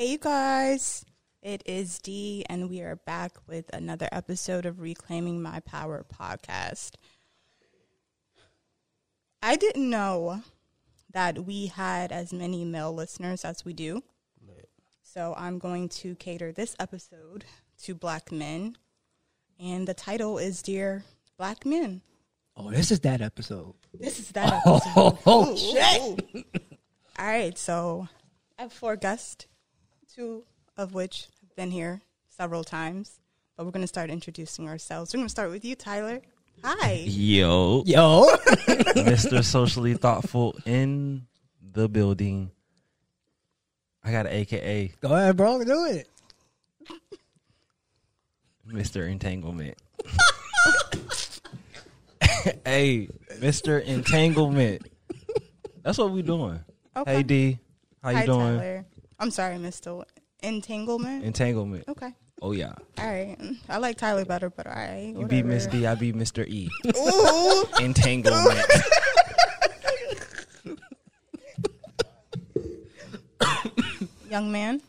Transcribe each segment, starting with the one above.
Hey, you guys. It is Dee, and we are back with another episode of Reclaiming My Power podcast. I didn't know that we had as many male listeners as we do. So I'm going to cater this episode to black men. And the title is Dear Black Men. Oh, this is that episode. This is that oh, episode. Oh, Ooh, shit. ooh, ooh. All right, so I have four guests, two of which have been here several times. But we're going to start introducing ourselves. We're going to start with you, Tyler. Hi. Yo, Yo. Mr. Socially Thoughtful in the building. I got an AKA Go ahead, bro. Do it. Mr. Entanglement. hey, Mr. Entanglement. That's what we doing. Okay. Hey D, how you Hi, doing? Tyler. I'm sorry, Mr. Entanglement. Entanglement. okay. Oh yeah. All right. I like Tyler better, but all right. You be Miss whatever. D, I be Mr. E. Ooh. Entanglement. Young man.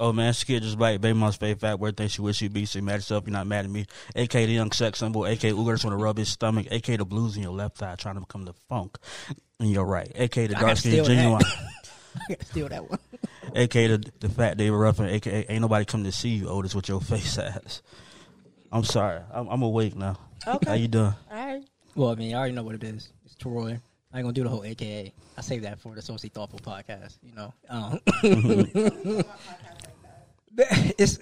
Oh man, she kid just like baby mom's fave fat word thing she wish she'd be. So you mad yourself, you're not mad at me. AK the young sex symbol, AK Uber just wanna rub his stomach, AK the blues in your left eye trying to become the funk in your right. AK the dark skin genuine. I gotta steal that one. AK the, the fat David Ruffin, aka ain't nobody come to see you, Otis, with your face ass. I'm sorry. I'm, I'm awake now. Okay. How you doing? All right. Well, I mean, I already know what it is. It's Troy. I ain't gonna do the whole AKA. I save that for the Socially Thoughtful podcast. You know, um, it's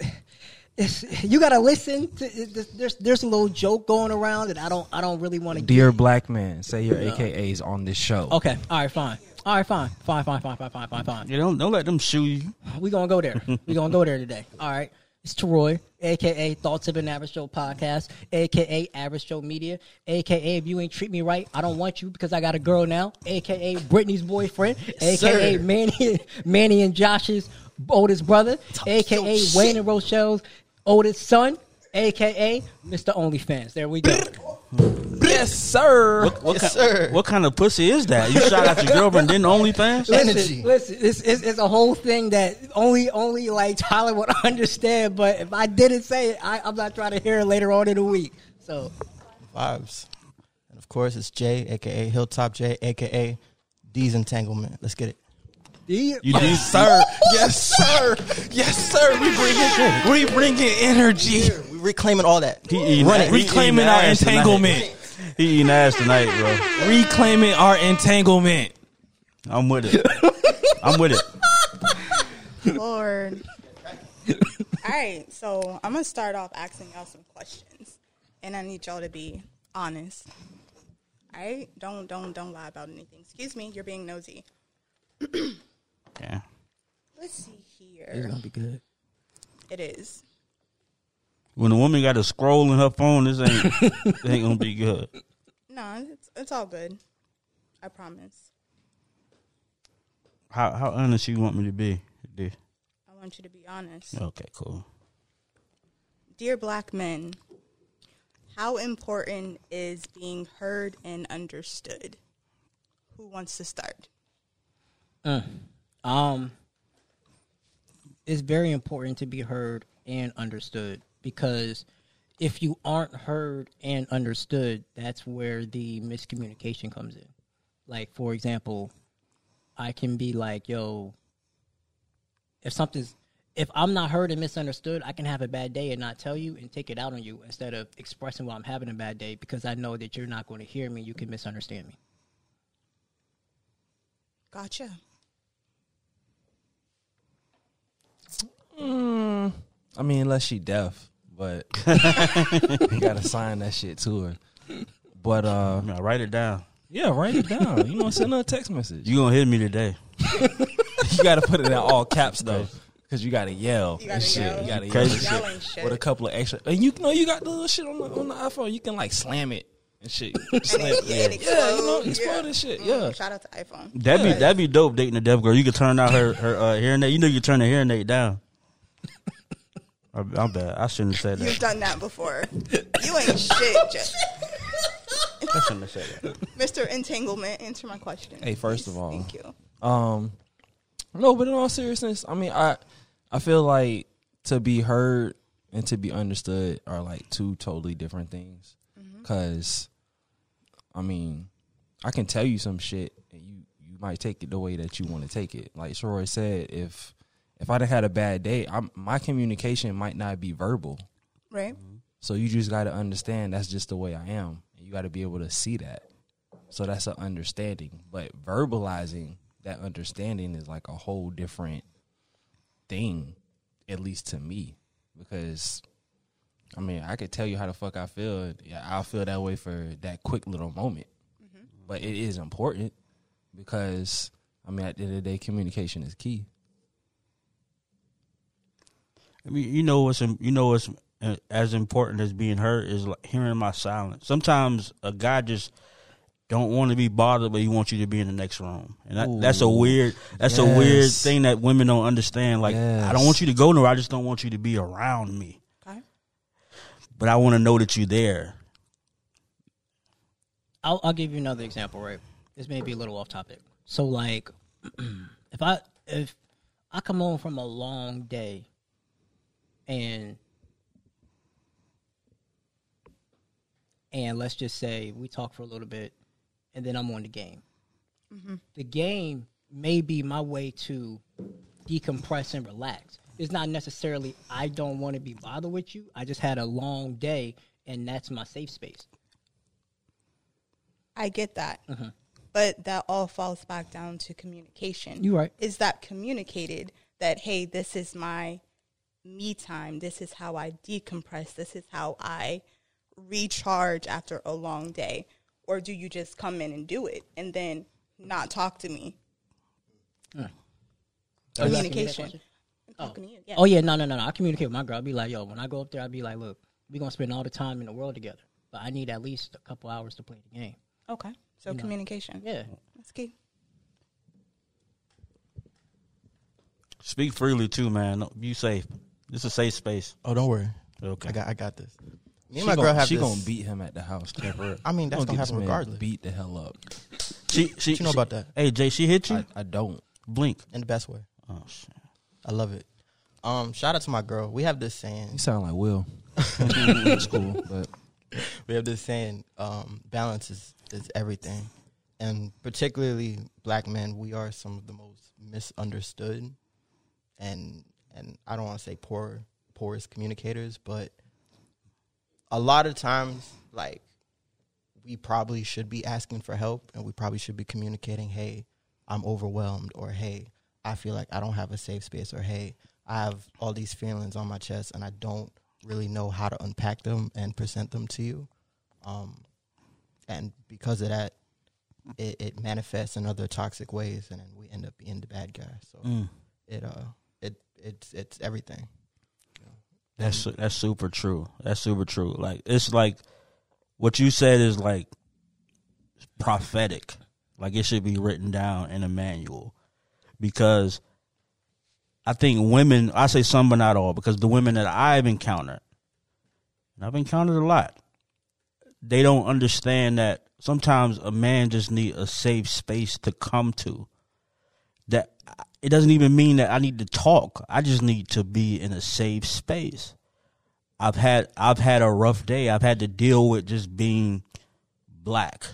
it's you gotta listen. To, it, there's there's a little joke going around that I don't I don't really want to. Dear black man, say your AKAs on this show. Okay. All right. Fine. All right. Fine. Fine. Fine. Fine. Fine. Fine. Fine. Fine. You don't don't let them shoe you. We gonna go there. We gonna go there today. All right. It's Troy, aka Thoughts of an Average Show podcast, aka Average Show Media, aka if you ain't treat me right, I don't want you because I got a girl now, aka Brittany's boyfriend, aka Manny, Manny and Josh's oldest brother, aka Wayne and Rochelle's oldest son, aka Mr. OnlyFans. There we go. Yes, sir. What, kind, what kind of pussy is that? You shot out your girlfriend, then OnlyFans? Listen, listen, it's, it's, it's a whole thing that only only like Tyler would understand. But if I didn't say it, I, I'm not trying to hear it later on in the week. So vibes. And of course, it's Jay, aka Hilltop J, aka D's entanglement. Let's get it. the, You do, sir. Yes, sir. Yes, sir. We bring bringing we bringing energy. We reclaiming all that. He eating, Run he it. eating Reclaiming our ass tonight. entanglement. He eating ass tonight, bro. Reclaiming our entanglement. I'm with it. I'm with it. Lord. All right, so I'm gonna start off asking y'all some questions, and I need y'all to be honest. All right, don't don't don't lie about anything. Excuse me, you're being nosy. Yeah. Let's see here. it's here. gonna be good. It is. When a woman got a scroll in her phone, this ain't this ain't gonna be good. No, it's it's all good. I promise. How how honest you want me to be? I want you to be honest. Okay, cool. Dear black men, how important is being heard and understood? Who wants to start? Um, it's very important to be heard and understood because if you aren't heard and understood, that's where the miscommunication comes in. Like, for example, I can be like, yo, if something's, if I'm not heard and misunderstood, I can have a bad day and not tell you and take it out on you instead of expressing why I'm having a bad day because I know that you're not going to hear me. You can misunderstand me. Gotcha. Mm, I mean, unless she deaf, but you gotta sign that shit to her. But uh, Now write it down. yeah, write it down. You know, send her a text message. You gonna hit me today? You gotta put it in all caps though, because you gotta yell You and gotta shit. yell. You gotta yell Crazy and shit. Yelling shit. with a couple of extra. And you know, you got the little shit on the on the iPhone. You can like slam it and shit. Slam it. yeah, it Yeah, you know, explodes, explode yeah. and shit. Mm, Yeah. Shout out to iPhone. That'd be that'd be dope dating a deaf girl. You could turn out her her uh, hearing aid. You know you turn the hearing aid down. I- I'm bad. I shouldn't have said that. You've done that before. You ain't shit, Jeff. I shouldn't have said that. Mr. Entanglement, answer my question. Hey, first please. of all, Thank you. Um, no, but in all seriousness, I mean, I I feel like to be heard and to be understood are like two totally different things. Cause, I mean, I can tell you some shit and you you might take it the way that you want to take it. Like Troy said, if if I'd have had a bad day, I'm, my communication might not be verbal. Right. So you just got to understand that's just the way I am. You got to be able to see that. So that's an understanding. But verbalizing that understanding is like a whole different thing, at least to me, because I mean I could tell you how the fuck I feel. Yeah, I'll feel that way for that quick little moment, mm-hmm. but it is important because I mean at the end of the day, communication is key. I mean, you know what's you know what's uh, as important as being heard is like hearing my silence. Sometimes a guy just don't want to be bothered, but he wants you to be in the next room, and that, that's a weird that's a weird thing that women don't understand. Like, I don't want you to go nowhere. I just don't want you to be around me. Okay. But I want to know that you're there. I'll, I'll give you another example, right? This may be a little off topic. So, like, if I if I come home from a long day, and and let's just say we talk for a little bit, and then I'm on the game. Mm-hmm. The game may be my way to decompress and relax. It's not necessarily I don't want to be bothered with you. I just had a long day, and that's my safe space. I get that. Mm-hmm. But that all falls back down to communication. You're right. Is that communicated that, hey, this is my me time. This is how I decompress. This is how I recharge after a long day. Or do you just come in and do it and then not talk to me? Are you asking me that Communication. question? I'm oh. talking to you. Yeah. Oh yeah, no, no, no, no. I communicate with my girl. I'll be like, yo, when I go up there, I'll be like, look, we're gonna spend all the time in the world together, but I need at least a couple hours to play the game. Okay. So communication. Yeah, That's key. Speak freely too, man. No, Be safe. This is a safe space. Oh, don't worry. Okay. I got I got this. Me She and my gon- girl have she this. gonna beat him at the house. Trevor. I mean, that's Gonna gonna get this happen man regardless. Beat the hell up. She, she, What you know she- about that? Hey, Jay, she hit you. I, I don't. Blink. in the best way. Oh shit. I love it. Um, shout out to my girl. We have this saying. You sound like Will. It's cool, but We have this saying. Um, balance is is everything, and particularly black men, we are some of the most misunderstood, and and I don't want to say poor poorest communicators, but a lot of times, like we probably should be asking for help, and we probably should be communicating, "Hey, I'm overwhelmed," or "Hey, I feel like I don't have a safe space," or "Hey, I have all these feelings on my chest, and I don't really know how to unpack them and present them to you." Um, and because of that, it, it manifests in other toxic ways, and then we end up being the bad guy. So Mm. it uh it's it's everything. That's that's super true. That's super true. Like it's like what you said is like prophetic. Like it should be written down in a manual because I think women. I say some, but not all, because the women that I've encountered, and I've encountered a lot, they don't understand that sometimes a man just need a safe space to come to. It doesn't even mean that I need to talk. I just need to be in a safe space. I've had I've had a rough day. I've had to deal with just being black,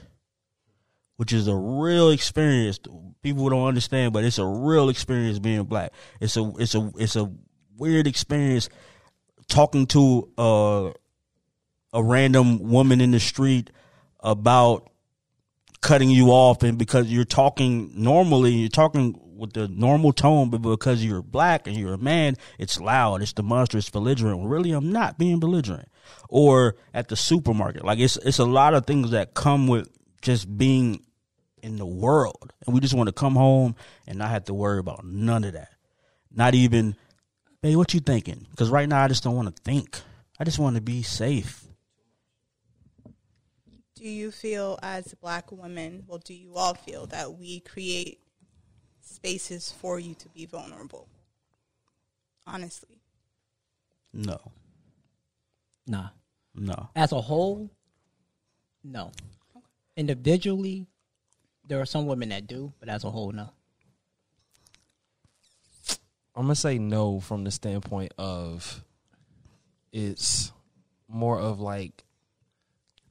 which is a real experience. People don't understand, but it's a real experience being black. It's a it's a it's a weird experience talking to uh, a random woman in the street about cutting you off and because you're talking normally you're talking with the normal tone but because you're black and you're a man it's loud it's demonstrous belligerent really i'm not being belligerent. Or at the supermarket like it's it's a lot of things that come with just being in the world and we just want to come home and not have to worry about none of that. Not even hey what you thinking? Because right now i just don't want to think. I just want to be safe. Do you feel as black women, well, do you all feel that we create spaces for you to be vulnerable? Honestly. no nah. no As a whole, no. Individually, there are some women that do, but as a whole, no. I'm gonna say no from the standpoint of it's more of like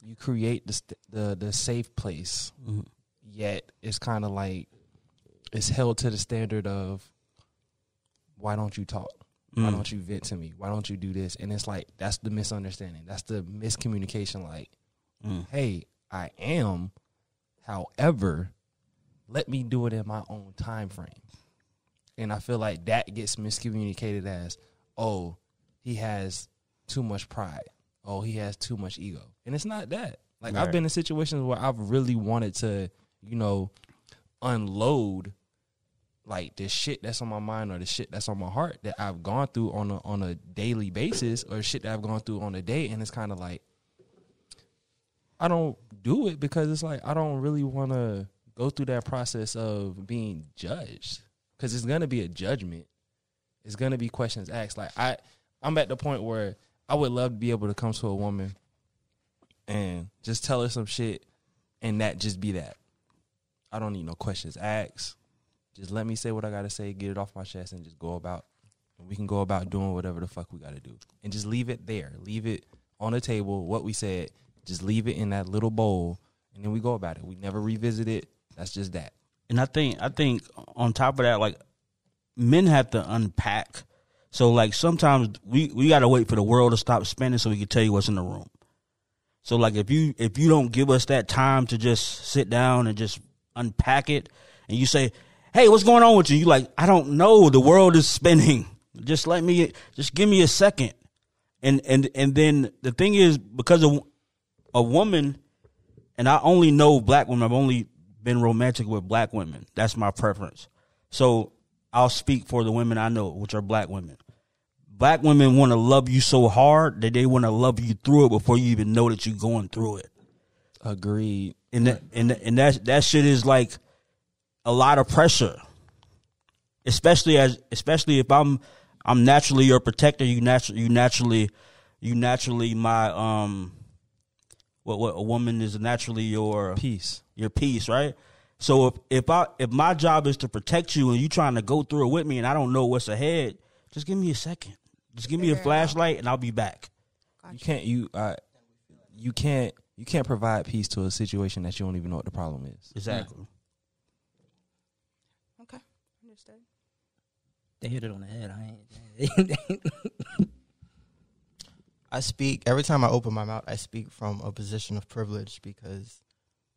you create the st- the the safe place, Mhm. yet it's kind of like it's held to the standard of why don't you talk? Why Mm. don't you vent to me? Why don't you do this? And it's like that's the misunderstanding. That's the miscommunication. Like, Mm. hey, I am. However, let me do it in my own time frame. And I feel like that gets miscommunicated as, oh, he has too much pride. Oh, he has too much ego. And it's not that. Like I've been in situations where I've really wanted to, you know, unload like the shit that's on my mind or the shit that's on my heart that I've gone through on a on a daily basis or shit that I've gone through on a day and it's kind of like I don't do it because it's like I don't really want to go through that process of being judged cuz it's going to be a judgment. It's going to be questions asked like I I'm at the point where I would love to be able to come to a woman and just tell her some shit and that just be that. I don't need no questions asked. Just let me say what I gotta say, get it off my chest, and just go about. And we can go about doing whatever the fuck we gotta do, and just leave it there. Leave it on the table. What we said, just leave it in that little bowl, and then we go about it. We never revisit it. That's just that. And I think I think on top of that, like men have to unpack. So like sometimes we we gotta wait for the world to stop spinning so we can tell you what's in the room. So like if you if you don't give us that time to just sit down and just unpack it, and you say, "Hey, what's going on with you?" You like, "I don't know. The world is spinning. Just let me. Just give me a second. And and and then the thing is because of a woman, and I only know black women. I've only been romantic with black women. That's my preference. So I'll speak for the women I know, which are black women. Black women want to love you so hard that they want to love you through it before you even know that you're going through it. Agreed. And that, and and that that shit is like a lot of pressure. Especially as especially if I'm I'm naturally your protector, you naturally you naturally you naturally my um what what a woman is naturally your Peace. your peace, right? So if if I if my job is to protect you and you trying to go through it with me and I don't know what's ahead, just give me a second. Just give me a Figure it out. flashlight and I'll be back. You can't. You. Uh, you can't. You can't provide peace to a situation that you don't even know what the problem is. Exactly. Okay, understood. They hit it on the head. I ain't. I speak every time I open my mouth. I speak from a position of privilege because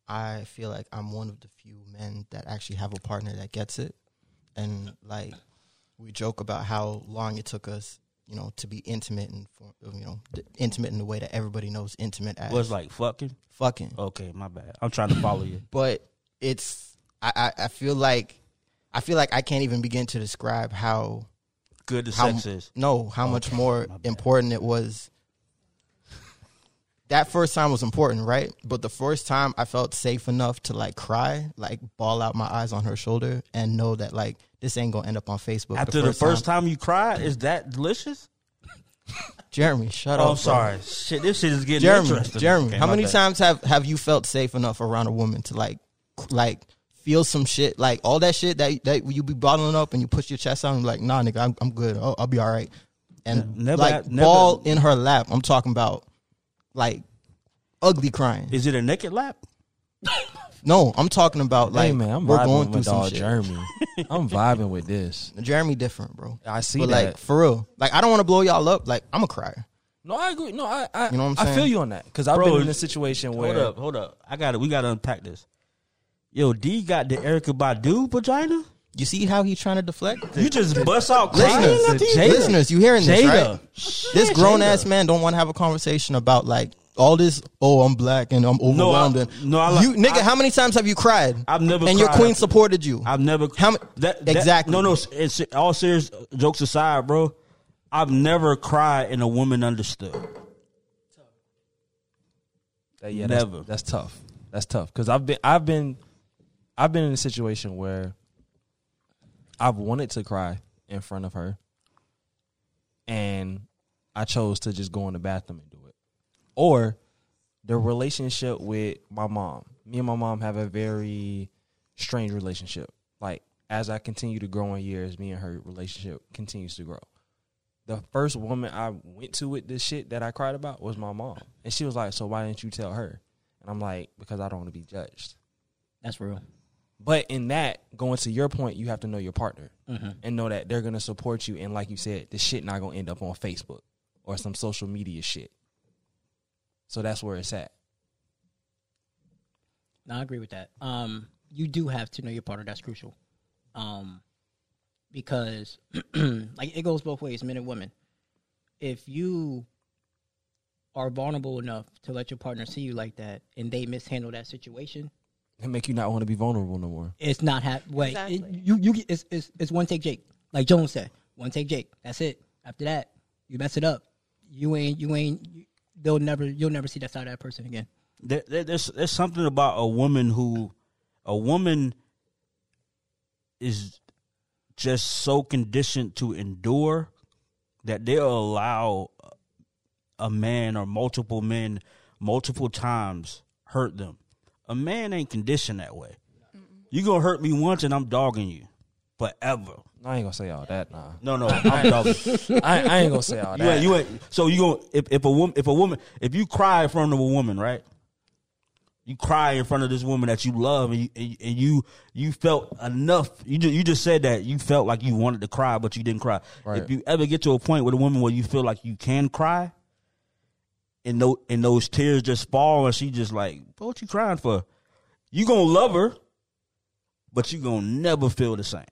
I feel like I'm one of the few men that actually have a partner that gets it, and like we joke about how long it took us, you know, to be intimate and for, you know, d- intimate in the way that everybody knows intimate as Was like fucking. fucking. Okay, my bad. I'm trying to follow you. But it's I, I I feel like I feel like I can't even begin to describe how Good the how sex is. no how much more important it was that first time was important right but the first time i felt safe enough to like cry like ball out my eyes on her shoulder and know that like this ain't gonna end up on facebook After the first time you cried, is that delicious? jeremy shut Oh, up I'm sorry. Shit, this shit is getting jeremy interesting. jeremy Okay, how many bad. times have have you felt safe enough around a woman to like like feel some shit like all that shit that that you be bottling up and you push your chest out and like nah nigga i'm, I'm good I'll, I'll be all right and Never like had- never- ball in her lap i'm talking about like ugly crying Is it a naked lap? No, I'm talking about like hey man, I'm we're going through with some shit. Jeremy. I'm vibing with this. Jeremy different, bro. I see but that. like for real, like I don't want to blow y'all up. Like I'm a crier. no, I agree. No, I. I You know what I'm I feel you on that because I've Bro, been in a situation where Hold up, hold up. I got it. We got to unpack this. Yo, D got the Erykah Badu vagina. You see how he's trying to deflect? You just bust out crying. Listeners, at these? Jada. listeners, you hearing this Jada. right? Shit, This grown Jada. ass man don't want to have a conversation about like all this. Oh, I'm black and I'm overwhelmed. I- and no, I like- you nigga. I- how many times have you cried? I've never And your queen supported you. I've never. How ma- that, that- Exactly. No, no. It's, all serious jokes aside, bro. I've never cried and a woman understood. That- yeah, that's- Never. That's, tough. That's tough because I've been I've been I've been in a situation where I've wanted to cry in front of her, and I chose to just go in the bathroom and do it. Or the relationship with my mom. Me and my mom have a very strange relationship. Like as I continue to grow in years, me and her relationship continues to grow. The first woman I went to with this shit that I cried about was my mom. And she was like, So why didn't you tell her? And I'm like, Because I don't want to be judged. That's real. But in that, going to your point, you have to know your partner Mm-hmm. and know that they're gonna support you. And like you said, the shit not gonna end up on Facebook or some social media shit. So that's where it's at. No, I agree with that. Um, you do have to know your partner. That's crucial. Um, because like it goes both ways, men and women. If you are vulnerable enough to let your partner see you like that, and they mishandle that situation, It make you not want to be vulnerable no more. it's not hap- Wait, Exactly. it- you you get- it's, it's it's one take Jake, like Jones said, one take Jake. That's it. After that, you mess it up. You ain't you ain't. You, they'll never you'll never see that side of that person again. there, there- there's there's something about a woman who a woman is just so conditioned to endure that they'll allow a man or multiple men multiple times hurt them. A man ain't conditioned that way. You gonna hurt me once and I'm dogging you forever. I ain't gonna say all that. Nah, No, no, I'm dogging. I, I ain't gonna say all that. you ain't. So you going if if a woman if a woman if you cry in front of a woman, right? You cry in front of this woman that you love, and you and and you, you felt enough. You just, you just said that you felt like you wanted to cry, but you didn't cry. Right. If you ever get to a point with a woman where you feel like you can cry, and those and those tears just fall, and she just like, what you crying for? You gonna love her, but you gonna never feel the same.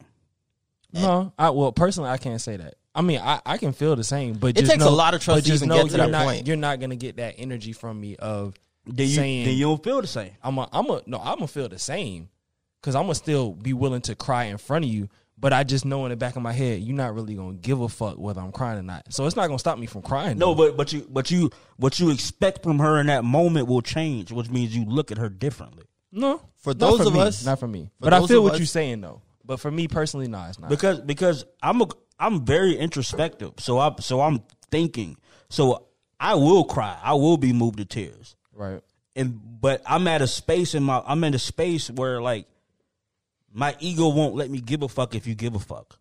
No, I well personally I can't say that. I mean, I, I can feel the same, but It just takes a lot of trust but to even know get to you're that not, point. You're not gonna get that energy from me of Then you saying then you don't feel the same. I'm a I'm a no I'm gonna feel the same because I'm gonna still be willing to cry in front of you. But I just know in the back of my head you're not really gonna give a fuck whether I'm crying or not. So it's not gonna stop me from crying. No, though. but but you but you what you expect from her in that moment will change, which means you look at her differently. no, For not those of me, us- not for me. for But I feel what us- you're saying though. But for me personally, no, it's not. Because because I'm a I'm very introspective, so I so I'm thinking, so I will cry, I will be moved to tears, right. and but I'm at a space in my I'm in a space where like my ego won't let me give a fuck if you give a fuck.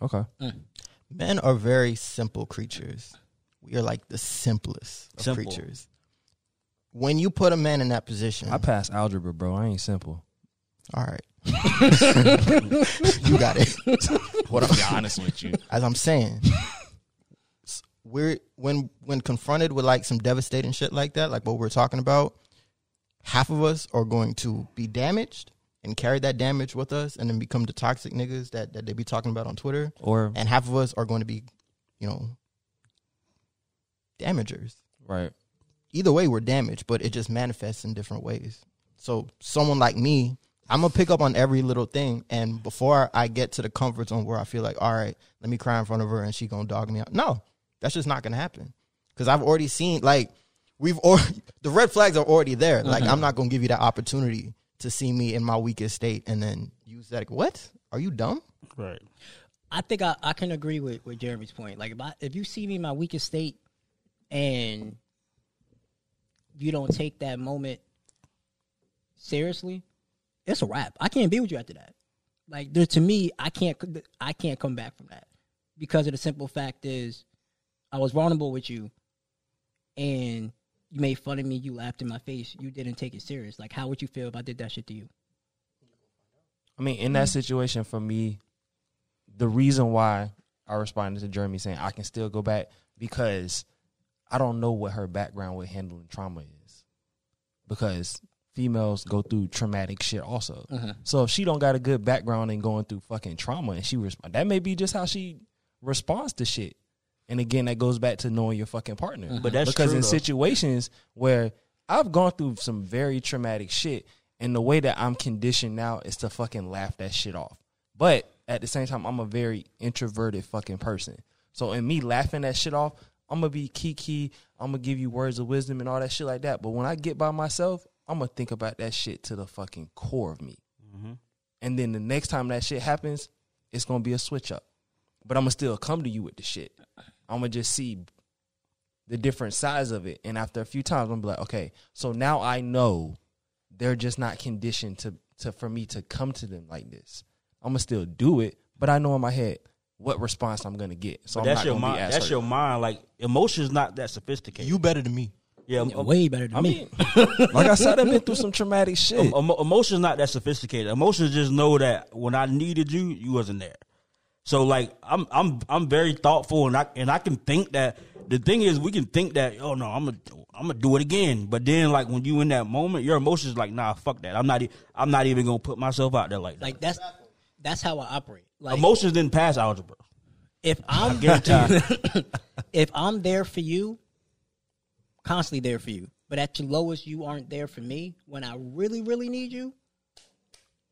Okay. Mm. Men are very simple creatures. We are like the simplest of Simple. creatures. When you put a man in that position, I pass algebra, bro. I ain't simple. all right, you got it. What I'm be honest with you. As I'm saying, we're when when confronted with like some devastating shit like that, like what we're talking about, half of us are going to be damaged and carry that damage with us, and then become the toxic niggas that that they be talking about on Twitter, Or and half of us are going to be, you know, damagers. right. either way we're damaged, but it just manifests in different ways. So someone like me, I'm gonna pick up on every little thing, and before I get to the comfort zone where I feel like, all right, let me cry in front of her and she gonna dog me out. No, that's just not gonna happen because I've already seen like we've already the red flags are already there. Like mm-hmm. I'm not gonna give you that opportunity to see me in my weakest state and then use that. What are you dumb? Right. I think I, I can agree with, with Jeremy's point. Like if I, if you see me in my weakest state and you don't take that moment seriously, it's a wrap. I can't be with you after that. Like there, to me, I can't I can't come back from that because of the simple fact is I was vulnerable with you, and you made fun of me. You laughed in my face. You didn't take it serious. Like how would you feel if I did that shit to you? I mean, in that situation, for me, the reason why I responded to Jeremy saying I can still go back because I don't know what her background with handling trauma is. Because females go through traumatic shit also. Uh-huh. So if she don't got a good background in going through fucking trauma and she respond, that may be just how she responds to shit. And again, that goes back to knowing your fucking partner. Mm-hmm. But that's because true, in though. situations where I've gone through some very traumatic shit, and the way that I'm conditioned now is to fucking laugh that shit off. But at the same time, I'm a very introverted fucking person. So in me laughing that shit off, I'm gonna be kiki. I'm gonna give you words of wisdom and all that shit like that. But when I get by myself, I'm gonna think about that shit to the fucking core of me. Mm-hmm. And then the next time that shit happens, it's gonna be a switch up. But I'm gonna still come to you with the shit. I'm gonna just see the different sides of it. And after a few times, I'm gonna be like, okay, so now I know they're just not conditioned to to for me to come to them like this. I'm gonna still do it, but I know in my head what response I'm gonna get. So I'm that's not your mind. That's hurt. your mind. Like emotion's not that sophisticated. You better than me. yeah, Yeah, em- way better than I me. mean, like I said, I've been through some traumatic shit. em- emo- emotion's not that sophisticated. Emotions just know that when I needed you, you wasn't there. So like I'm I'm I'm very thoughtful and I and I can think that the thing is we can think that oh no I'm gonna I'm gonna do it again but then like when you in that moment your emotions like nah fuck that I'm not e- I'm not even gonna put myself out there like that. like that's that's how I operate. Like emotions didn't pass algebra. if I'm if I'm there for you, constantly there for you, but at your lowest you aren't there for me when I really really need you,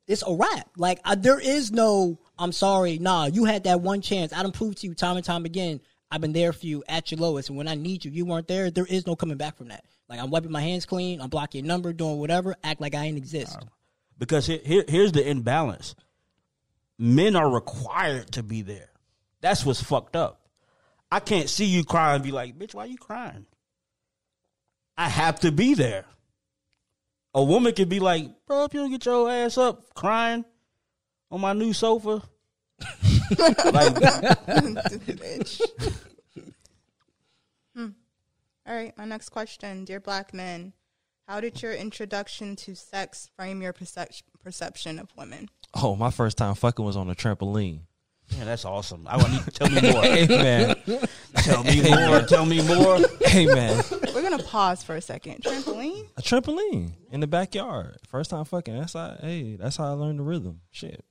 it's a wrap. Like I, there is no I'm sorry, nah, you had that one chance. I done proved to you time and time again. I've been there for you at your lowest, and when I need you, you weren't there. There is no coming back from that. Like I'm wiping my hands clean, I'm blocking your number, doing whatever, act like I ain't exist. because here, here, here's the imbalance. Men are required to be there. That's what's fucked up. I can't see you cry and be like, bitch, why you crying? I have to be there. A woman could be like, bro, if you don't get your ass up crying on my new sofa. like, Bitch. Hmm. All right, my next question, dear black men, how did your introduction to sex frame your percep- perception of women? oh, my first time fucking was on a trampoline. man, that's awesome. I want you to tell me more. Hey man, tell me more. Tell me more. hey man, We're gonna pause for a second. Trampoline. a trampoline in the backyard. First time fucking. That's how. Hey, that's how I learned the rhythm. Shit.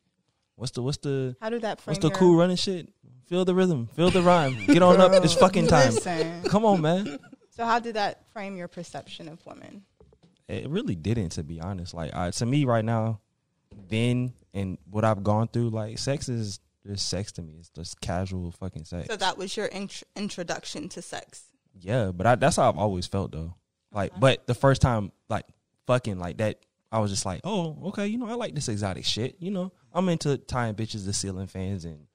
What's the what's the How did that frame what's the cool running shit? Feel the rhythm. Feel the rhyme. Get on up. It's fucking time. Listen. Come on, man. So how did that frame your perception of women? It really didn't, to be honest. Like to me, right now, then and what I've gone through, like sex is just sex to me. It's just casual fucking sex. So that was your int- introduction to sex. Yeah, but I, that's how I've always felt though. Like, uh-huh. but the first time, like fucking like that, I was just like, oh, okay, you know, I like this exotic shit. You know, I'm into tying bitches to ceiling fans and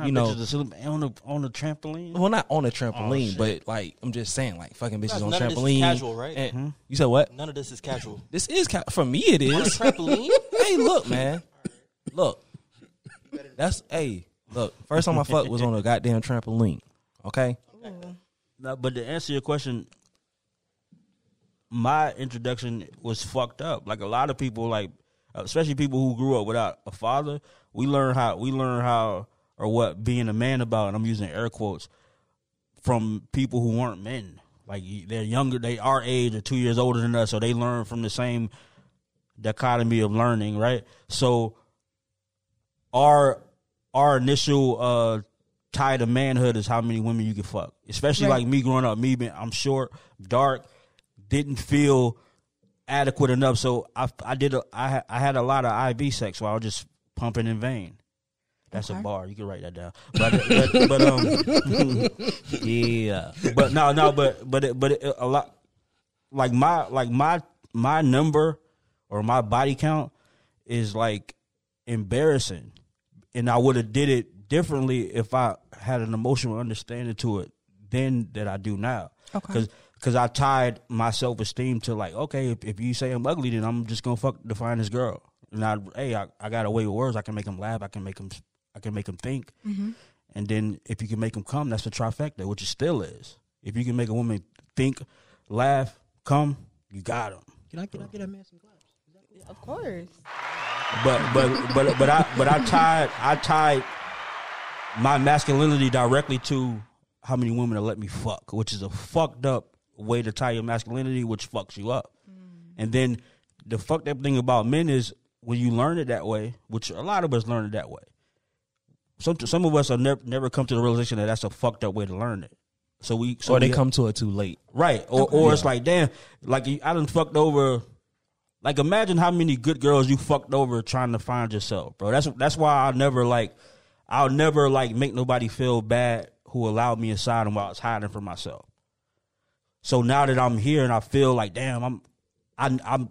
You You know, know- on the on the trampoline. well, not on a trampoline, oh, shit. but like I'm just saying, like fucking bitches Guys, on none of this is trampoline. casual, right? And- mm-hmm. You said what? None of this is casual. This is ca- for me. It is On a trampoline? hey, look, man. Look. That's hey, look. First time I fucked was on a goddamn trampoline. Okay? No, but to answer your question, my introduction was fucked up. Like a lot of people, like especially people who grew up without a father, we learn how we learn how or what being a man about. And I'm using air quotes from people who weren't men. Like they're younger, they our age or two years older than us, so they learn from the same dichotomy of learning, right? So our our initial uh tie to manhood is how many women you can fuck. Especially Right. like me growing up, me being I'm short, dark, didn't feel adequate enough. So I I did a, I I had a lot of IV sex while I was just pumping in vain. That's Okay. a bar. You can write that down. But but, but um Yeah. but no, no, but but it, but it, a lot like my like my my number or my body count is like embarrassing, and I would have did it differently if I had an emotional understanding to it then that I do now. Okay. Because I tied my self esteem to like, okay, if, if you say I'm ugly, then I'm just gonna fuck the finest girl. And I, hey, I, I got a way with words. I can make them laugh. I can make them, I can make them think. Mm-hmm. And then if you can make them come, that's the trifecta, which it still is. If you can make a woman think, laugh, come, you got them. Can I, can I get that man some gloves? Of course. But but but but I but I tied I tied my masculinity directly to how many women will let me fuck, which is a fucked up way to tie your masculinity, which fucks you up. And then the fucked up thing about men is when you learn it that way, which a lot of us learn it that way. Some some of us have never never come to the realization that that's a fucked up way to learn it. So we so or they we- come to it too late. Right. Or or it's like, damn, like I done fucked over like imagine how many good girls you fucked over trying to find yourself, bro. That's that's why I'll never like I'll never like make nobody feel bad who allowed me inside them while I was hiding from myself. So now that I'm here and I feel like, damn, I'm I'm I'm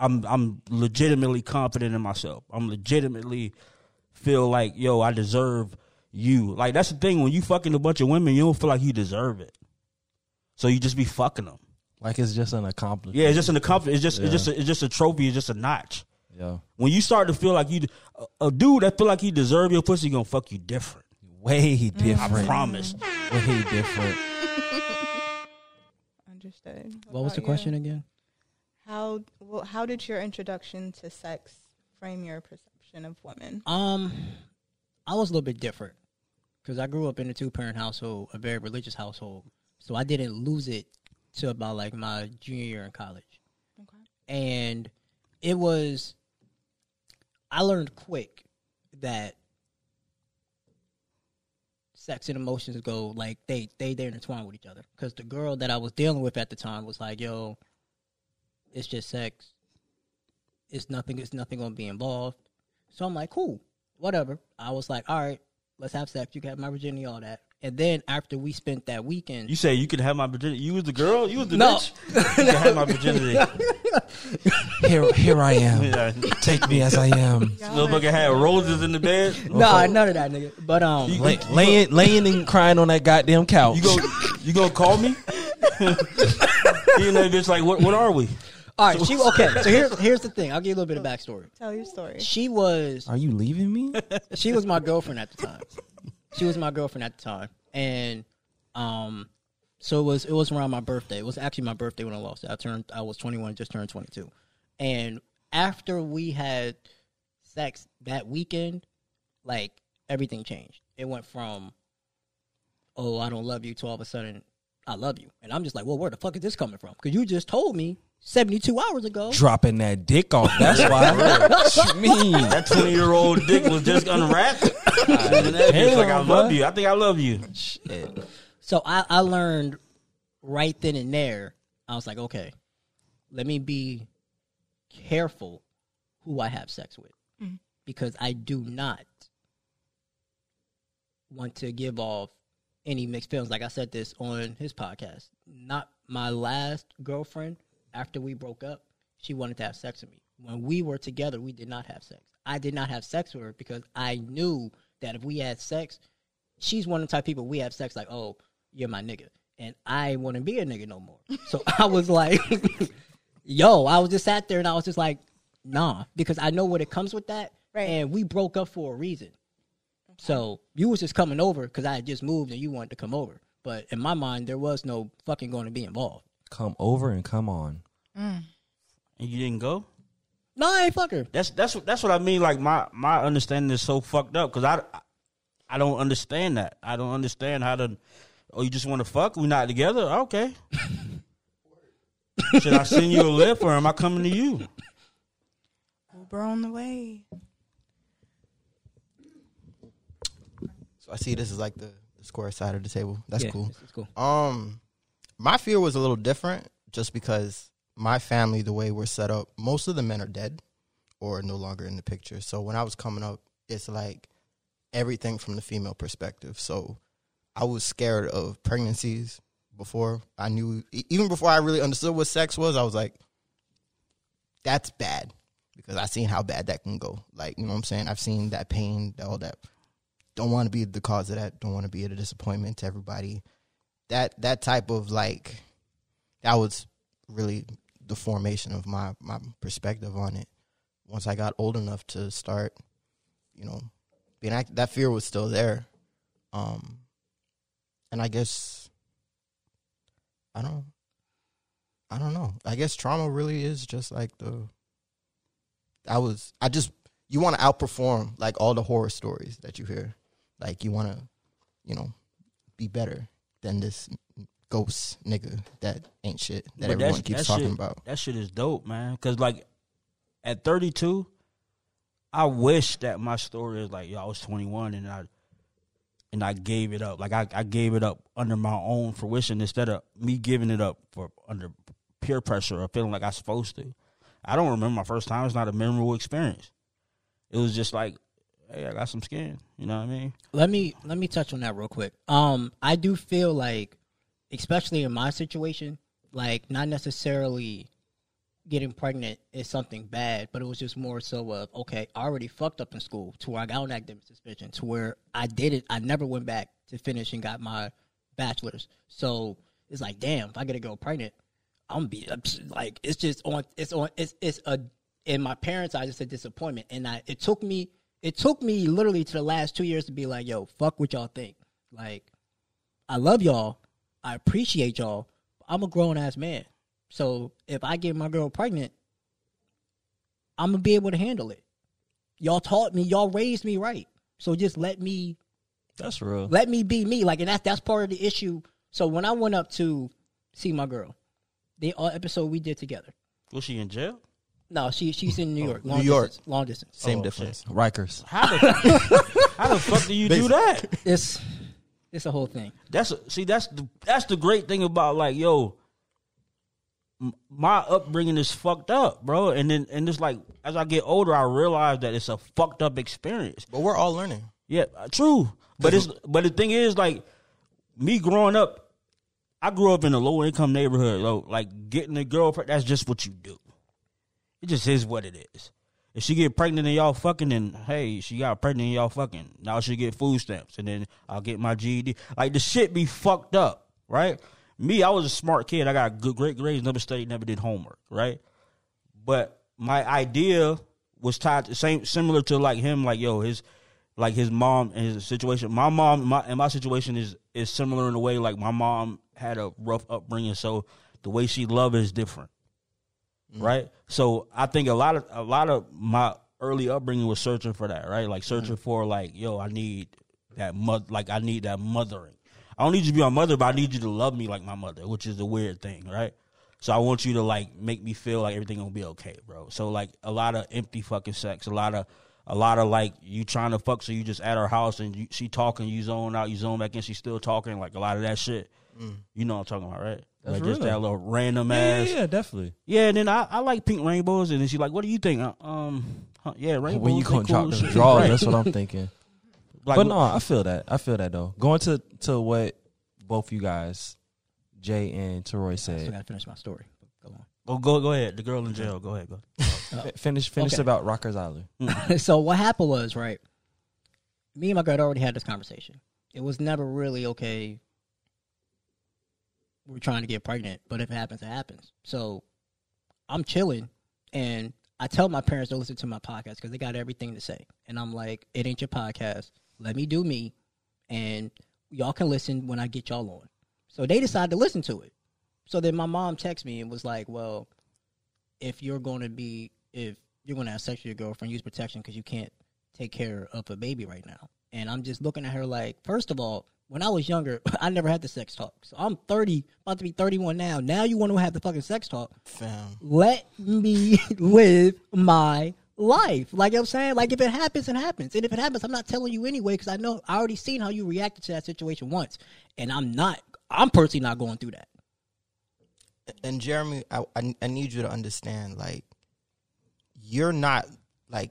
I'm I'm legitimately confident in myself. I'm legitimately feel like, yo, I deserve you. Like that's the thing when you fucking a bunch of women, you don't feel like you deserve it. So you just be fucking them. Like it's just an accomplishment. Yeah, it's just an accomplishment. It's just it's just a, it's just a trophy. It's just a notch. Yeah. When you start to feel like you, a, a dude that feel like he deserve your pussy, gonna fuck you different. Way different. I promise. Way different. Understood. What was the you? question again? How well, how did your introduction to sex frame your perception of women? Um, I was a little bit different because I grew up in a two parent household, a very religious household. So I didn't lose it till about like my junior year in college. Okay. And it was, I learned quick that sex and emotions go like they they they intertwine with each other. Because the girl that I was dealing with at the time was like, "Yo, it's just sex. It's nothing. It's nothing gonna be involved." So I'm like, "Cool, whatever." I was like, "All right, let's have sex. You can have my virginity, all that." And then after we spent that weekend, You say you could have my virginity. You was the girl. You was the No. bitch. You can have my virginity. Here, here I am. Yeah. Take me as I am. Little nigga had roses in the bed. nah, none of that, nigga. But um, You- Lay, laying, laying and crying on that goddamn couch. You go. You gonna call me? you know, bitch. Like, what? What are we? all right, she okay. So here's here's the thing. I'll give you a little bit of backstory. Tell your story. She was Are you leaving me? she was my girlfriend at the time. She was my girlfriend at the time, and um, so it was it was around my birthday. It was actually my birthday when I lost it. I turned I was 21, just turned 22, and after we had sex that weekend, like everything changed. It went from oh I don't love you to all of a sudden I love you, and I'm just like, well, where the fuck is this coming from? Because you just told me 72 hours ago. Dropping that dick off. That's why. What you mean? That twenty year old dick was just unwrapped. and that bitch like, I love you. I think I love you. Shit. So I, I learned right then and there. I was like, okay, let me be careful who I have sex with mm-hmm. because I do not want to give off any mixed feelings. Like I said this on his podcast. Not my last girlfriend. After we broke up, she wanted to have sex with me. When we were together, we did not have sex. I did not have sex with her because I knew that if we had sex, she's one of the type of people we have sex like, oh, you're my nigga. And I want to be a nigga no more. So I was like, yo, I was just sat there and I was just like, nah, because I know what it comes with that. Right. And we broke up for a reason. So you was just coming over because I had just moved and you wanted to come over. But in my mind, there was no fucking going to be involved. Come over and come on. Mm. And you didn't go. No, I ain't fuck her. That's that's what that's what I mean. Like my my understanding is so fucked up because I I don't understand that. I don't understand how to. Oh, you just want to fuck? We not together? Okay. Should I send you a lift or am I coming to you? Uber on the way. So I see this is like the, the square side of the table. That's Yeah, cool. It's, it's cool. Um, my fear was a little different, just because my family, the way we're set up, most of the men are dead or no longer in the picture. So when I was coming up, it's like everything from the female perspective. So I was scared of pregnancies before I knew, even before I really understood what sex was. I was like, that's bad because I seen how bad that can go. Like you know what I'm saying. I've seen that pain, all that. Don't want to be the cause of that. Don't want to be a disappointment to everybody that that type of like that was really the formation of my my perspective on it once i got old enough to start you know being act- that fear was still there um and i guess i don't i don't know i guess trauma really is just like the i was i just you want to outperform like all the horror stories that you hear like you want to you know be better than this ghost nigga that ain't shit that But everyone keeps that talking shit- about. That shit is dope, man. Because like at 32, I wish that my story is like, yo, I was 21 and I and I gave it up. Like I, I gave it up under my own fruition instead of me giving it up for under peer pressure or feeling like I was supposed to. I don't remember my first time. It's not a memorable experience. It was just like, hey, I got some skin. You know what I mean? Let me let me touch on that real quick. Um, I do feel like, especially in my situation, like not necessarily getting pregnant is something bad, but it was just more so of okay, I already fucked up in school to where I got on academic suspension to where I did it. I never went back to finish and got my bachelor's. So it's like, damn, if I get a girl pregnant, I'm be like, it's just on, it's on, it's it's a in my parents' eyes, it's a disappointment. And I, it took me, it took me literally to the last two years to be like, yo, fuck what y'all think. Like, I love y'all, I appreciate y'all. I'm a grown ass man, so if I get my girl pregnant, I'm gonna be able to handle it. Y'all taught me, y'all raised me right. So just let me That's real. let me be me. Like, and that's that's part of the issue. So when I went up to see my girl, the uh, episode we did together. Was she in jail? No, she she's in New York. Long New York. distance, long distance. Same Oh, difference. Rikers. How the, how the fuck do you do that? It's it's a whole thing. That's see, that's the that's the great thing about like, yo, m- my upbringing is fucked up, bro. And then and it's like as I get older, I realize that it's a fucked up experience. But we're all learning. Yeah, uh, true. But it's but the thing is, like me growing up, I grew up in a low income neighborhood. So, like getting a girlfriend, that's just what you do. It just is what it is. If she get pregnant and y'all fucking, then hey, she got pregnant and y'all fucking. Now she get food stamps, and then I'll get my GED. Like the shit be fucked up, right? Me, I was a smart kid. I got good, great grades. Never studied, never did homework, right? But my idea was tied to same similar to like him, like yo, his like his mom and his situation. My mom my and my situation is is similar in a way like my mom had a rough upbringing, so the way she love is different. Mm. Right? So I think a lot of a lot of my early upbringing was searching for that, right? Like searching mm. for like, yo, I need that mother like I need that mothering. I don't need you to be my mother, but I need you to love me like my mother, which is a weird thing, right? So I want you to like make me feel like everything gonna be okay, bro. So like a lot of empty fucking sex, a lot of a lot of like you trying to fuck, so you just at her house and you, she talking, you zone out, you zone back in, she's still talking, like a lot of that shit. You know what I'm talking about, right? That's like just that little random Yeah, ass. yeah, yeah, definitely. Yeah, and then I, I like pink rainbows, and then she's like, "What do you think?" Uh, Um, huh, yeah, rainbows. when you gonna drop the draws, Right. that's what I'm thinking. Like, but no, I feel that. I feel that though. Going to to what both you guys, Jay and Troy said. I still gotta finish my story. Go oh, go go ahead. The girl in jail. Go ahead. Go. Oh. F- finish finish Okay. about Rikers Island. so what happened was right. Me and my girl had already had this conversation. It was never really okay. We're trying to get pregnant, but if it happens, it happens. So I'm chilling, and I tell my parents to listen to my podcast because they got everything to say. And I'm like, it ain't your podcast. Let me do me, and y'all can listen when I get y'all on. So they decided to listen to it. So then my mom texted me and was like, well, if you're going to be, if you're going to have sex with your girlfriend, use protection because you can't take care of a baby right now. And I'm just looking at her like, first of all, when I was younger, I never had the sex talk. So I'm 30, about to be 31 now. Now you want to have the fucking sex talk Fam. let me live my life. Like I'm saying, like if it happens, it happens. And if it happens, I'm not telling you anyway because I know I already seen how you reacted to that situation once, and I'm not. I'm personally not going through that. and Jeremy, I, I I need you to understand, like, you're not like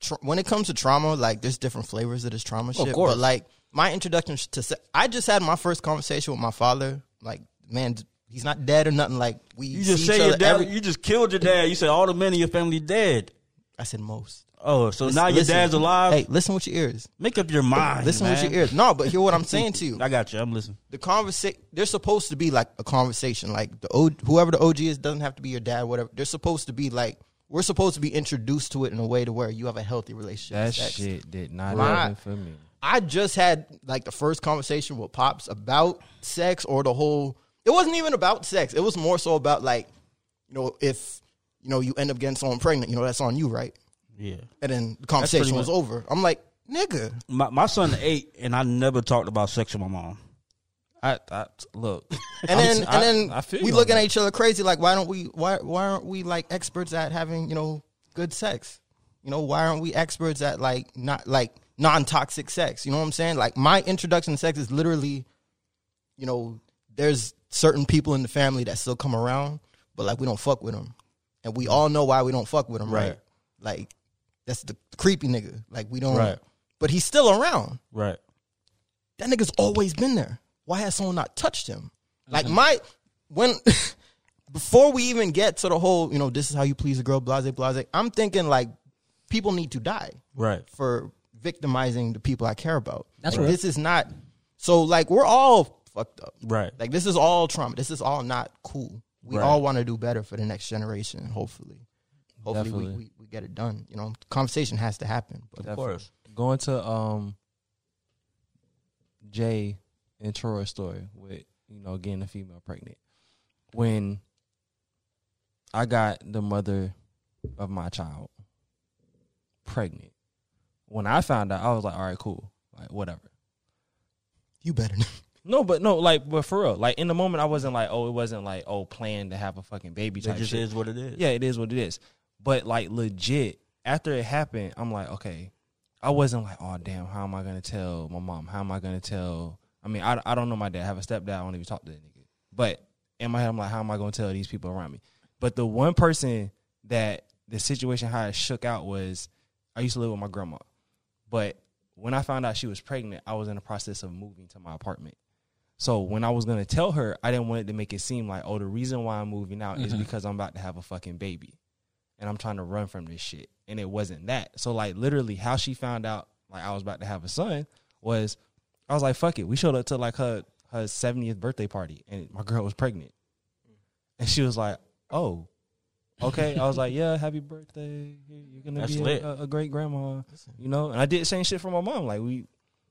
tra- when it comes to trauma, like, there's different flavors of this trauma shit. course. But like, my introduction to se- I just had my first conversation with my father. Like, man, he's not dead or nothing. Like, we You just see say each your dad. every- you just killed your dad. You said all the men in your family dead. I said most. Oh, so Listen- now your listen. dad's alive. Hey, listen with your ears. Make up your mind. listen man. with your ears. No, but hear what I'm saying to you. I got you. I'm listening. the conversation They're supposed to be like a conversation like the o, whoever the OG is doesn't have to be your dad whatever They're supposed to be like we're supposed to be introduced to it in a way to where you have a healthy relationship That with sex. shit did not My- happen for me. I just had like the first conversation with pops about sex or the whole it wasn't even about sex it was more so about like you know if you know you end up getting someone pregnant you know that's on you right? Yeah. and then the conversation was over. I'm like nigga. My my son eight, and I never talked about sex with my mom. I, I look, And then I- and then I feel we looking on at each other crazy like why don't we why why aren't we like experts at having you know good sex? You know why aren't we experts at like not like non-toxic sex? You know what i'm saying? Like my introduction to sex is literally you know there's certain people in the family that still come around but like we don't fuck with them and we all know why we don't fuck with him, right, Right. like that's the creepy nigga like we don't Right. but he's still around Right. that nigga's always been there. Why has someone not touched him? Mm-hmm. Like my when before we even get to the whole, you know, this is how you please a girl, blase, blase. I'm thinking like people need to die Right. for victimizing the people I care about. That's like, right. This is not so like we're all fucked up. Right. Like this is all trauma. This is all not cool. We Right. all want to do better for the next generation, hopefully. hopefully we, we, we get it done. You know, conversation has to happen. But Of course. Going to um Jay and Troy's story with you know getting a female pregnant. When I got the mother of my child pregnant, when I found out, I was like, all right, cool, like whatever. you better. No, but no, like, but for real, like in the moment, I wasn't like, oh, it wasn't like, oh, planned to have a fucking baby It type just shit. is what it is. Yeah, it is what it is. But like legit, after it happened, I'm like, okay. I wasn't like, oh damn, how am I gonna tell my mom? How am I gonna tell? I mean, I, I don't know my dad. I have a stepdad. I don't even talk to that nigga. But in my head, I'm like, how am I gonna tell these people around me? But the one person that the situation how it shook out was, I used to live with my grandma, but when I found out she was pregnant, I was in the process of moving to my apartment. So when I was gonna tell her, I didn't want it to make it seem like, oh, the reason why I'm moving out is mm-hmm. because I'm about to have a fucking baby, and I'm trying to run from this shit. And it wasn't that. So like literally, how she found out like I was about to have a son was, I was like, fuck it. We showed up to like her her 70th birthday party, and my girl was pregnant, and she was like, oh. Okay, I was like, "Yeah, happy birthday! You're gonna That's be a, a, a great grandma, you know." And I did the same shit for my mom. Like we,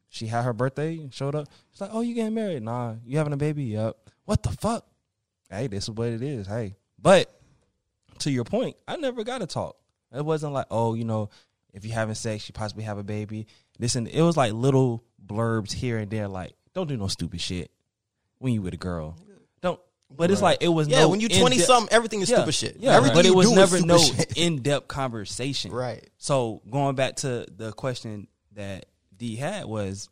she had her birthday, showed up. She's like, "Oh, you getting married? Nah, you having a baby? Yep. What the fuck? Hey, this is what it is. Hey, but to your point, I never got to talk. It wasn't like, oh, you know, if you having sex, you possibly have a baby. This and it was like little blurbs here and there, like, don't do no stupid shit when you with a girl. Don't. But it's like it was yeah, no when you twenty something, everything is yeah, stupid shit. Yeah, everything but it was never no in depth conversation. right. So going back to the question that D had was,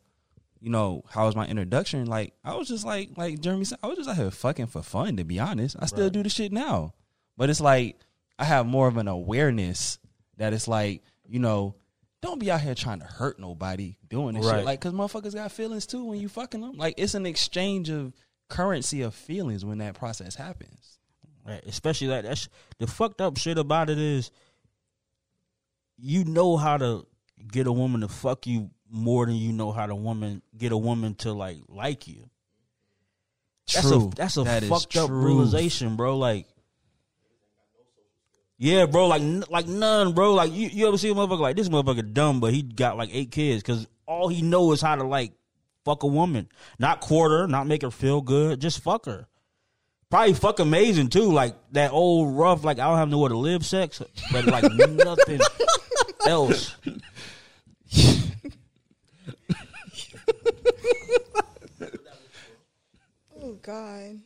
you know, how was my introduction? Like I was just like like Jeremy said, I was just out here fucking for fun. To be honest, I still do the shit now, but it's like I have more of an awareness that it's like you know. Don't be out here trying to hurt nobody doing this Right. shit. Like, cause motherfuckers got feelings too when you fucking them. Like, it's an exchange of currency of feelings when that process happens. Right, especially like that's the fucked up shit about it is you know how to get a woman to fuck you more than you know how to woman get a woman to like like you. That's True. a that's a That fucked up realization, bro. Like, yeah, bro. Like, like none, bro. Like, you, you ever see a motherfucker like this motherfucker dumb, but he got like eight kids because all he know is how to like fuck a woman, not quarter, not make her feel good, just fuck her. Probably fuck amazing too, like that old rough, like I don't have nowhere to live sex, but like nothing else. Oh God.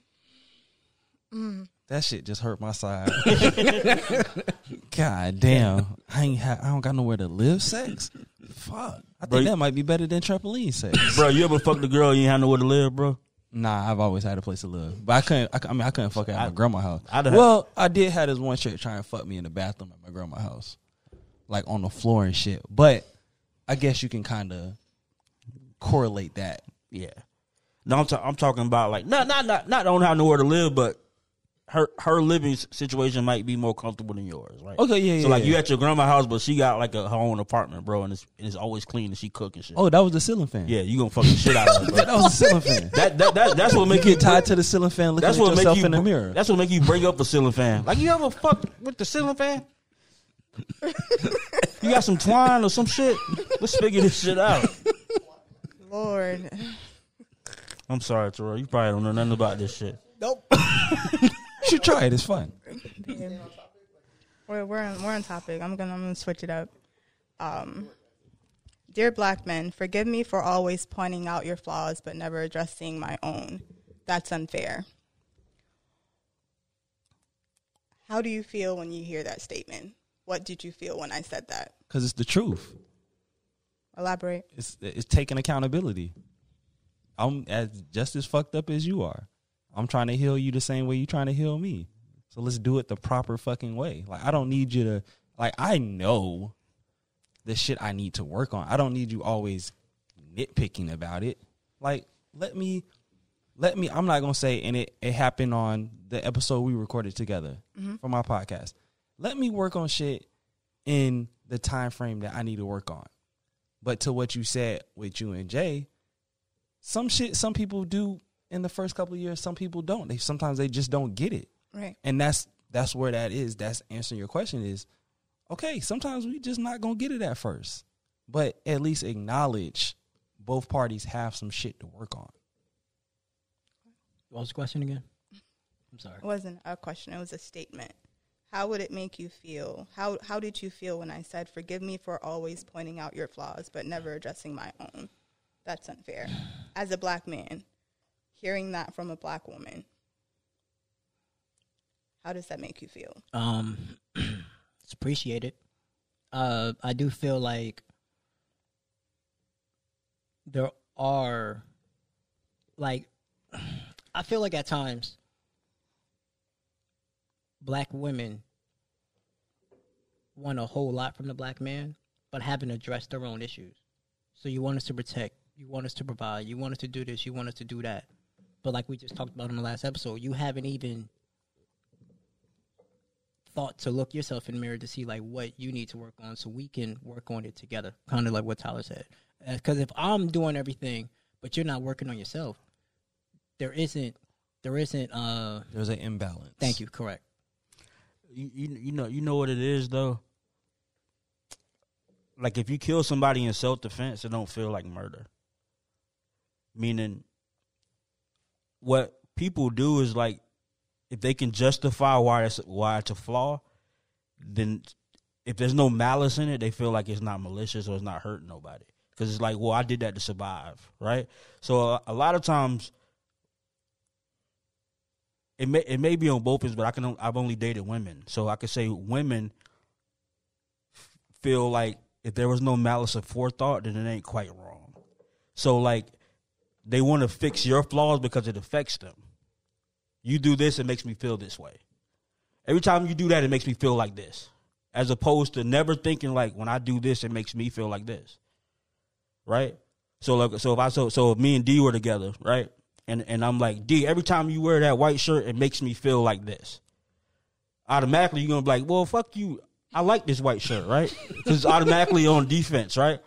Mm. That shit just hurt my side. God damn, I ain't ha- I don't got nowhere to live. Sex, fuck. I Bro, think that might be better than trampoline sex. Bro, you ever fucked a girl you ain't have nowhere to live, bro? Nah, I've always had a place to live, but I couldn't. I, I mean, I couldn't fuck at my grandma's house. I'd have- well, I did have this one chick try and fuck me in the bathroom at my grandma's house, like on the floor and shit. But I guess you can kind of correlate that. Yeah. No, I'm, ta- I'm talking about like not not not not don't have nowhere to live, but her her living situation might be more comfortable than yours, right? Okay, yeah, So yeah, like you at your grandma's house, but she got like a her own apartment, bro, and it's and it's always clean and she cooking shit. Oh, that was the ceiling fan. yeah, you gonna fuck the shit out of her, that was the ceiling fan. That, that, that that's what make You you get tied to the ceiling fan, looking That's at what make yourself you in the mirror. That's what make you bring up a ceiling fan. Like you ever fuck with the ceiling fan? you got some twine or some shit? Let's figure this shit out. Lord. I'm sorry, Terrell. You probably don't know nothing about this shit. Nope. you should try it. It's fun. We're we're on, we're on topic. I'm gonna I'm gonna switch it up. Um, dear black men, forgive me for always pointing out your flaws but never addressing my own. That's unfair. How do you feel when you hear that statement? What did you feel when I said that? Because it's the truth. Elaborate. It's it's taking accountability. I'm as just as fucked up as you are. I'm trying to heal you the same way you're trying to heal me. So let's do it the proper fucking way. Like I don't need you to like I know the shit I need to work on. I don't need you always nitpicking about it. Like let me let me I'm not going to say and it it happened on the episode we recorded together mm-hmm. for my podcast. Let me work on shit in the time frame that I need to work on. But to what you said with you and Jay, some shit some people do in the first couple of years, some people don't. They sometimes they just don't get it. Right. And that's that's where that is. That's answering your question is Okay, sometimes we just not gonna get it at first, but at least acknowledge both parties have some shit to work on. What was the question again? I'm sorry. It wasn't a question, it was a statement. How would it make you feel? How how did you feel when I said forgive me for always pointing out your flaws but never addressing my own? That's unfair. As a black man, hearing that from a black woman, how does that make you feel? Um, it's appreciated. Uh, I do feel like there are, like, I feel like at times, black women want a whole lot from the black man, but haven't addressed their own issues. So you want us to protect, you want us to provide, you want us to do this, you want us to do that. But like we just talked about in the last episode, you haven't even thought to look yourself in the mirror to see like what you need to work on so we can work on it together kind of like what tyler said because if i'm doing everything but you're not working on yourself there isn't there isn't uh There's an imbalance. thank you correct you, you know you know what it is though. Like if you kill somebody in self defense, it don't feel like murder. Meaning, what people do is like, if they can justify why it's why it's a flaw, then if there's no malice in it, they feel like it's not malicious or it's not hurting nobody. Because it's like, well, I did that to survive, right? So a, a lot of times, it may it may be on both ends, but I can I've only dated women, so I could say women feel like if there was no malice of forethought, then it ain't quite wrong. So like they want to fix your flaws because it affects them. You do this, it makes me feel this way. Every time you do that, it makes me feel like this, as opposed to never thinking like when I do this, it makes me feel like this, right? So like so if I so so if me and D were together, right? And and I'm like, D, every time you wear that white shirt, it makes me feel like this. Automatically you're gonna be like, Well, fuck you. I like this white shirt, right? Because it's automatically on defense, right?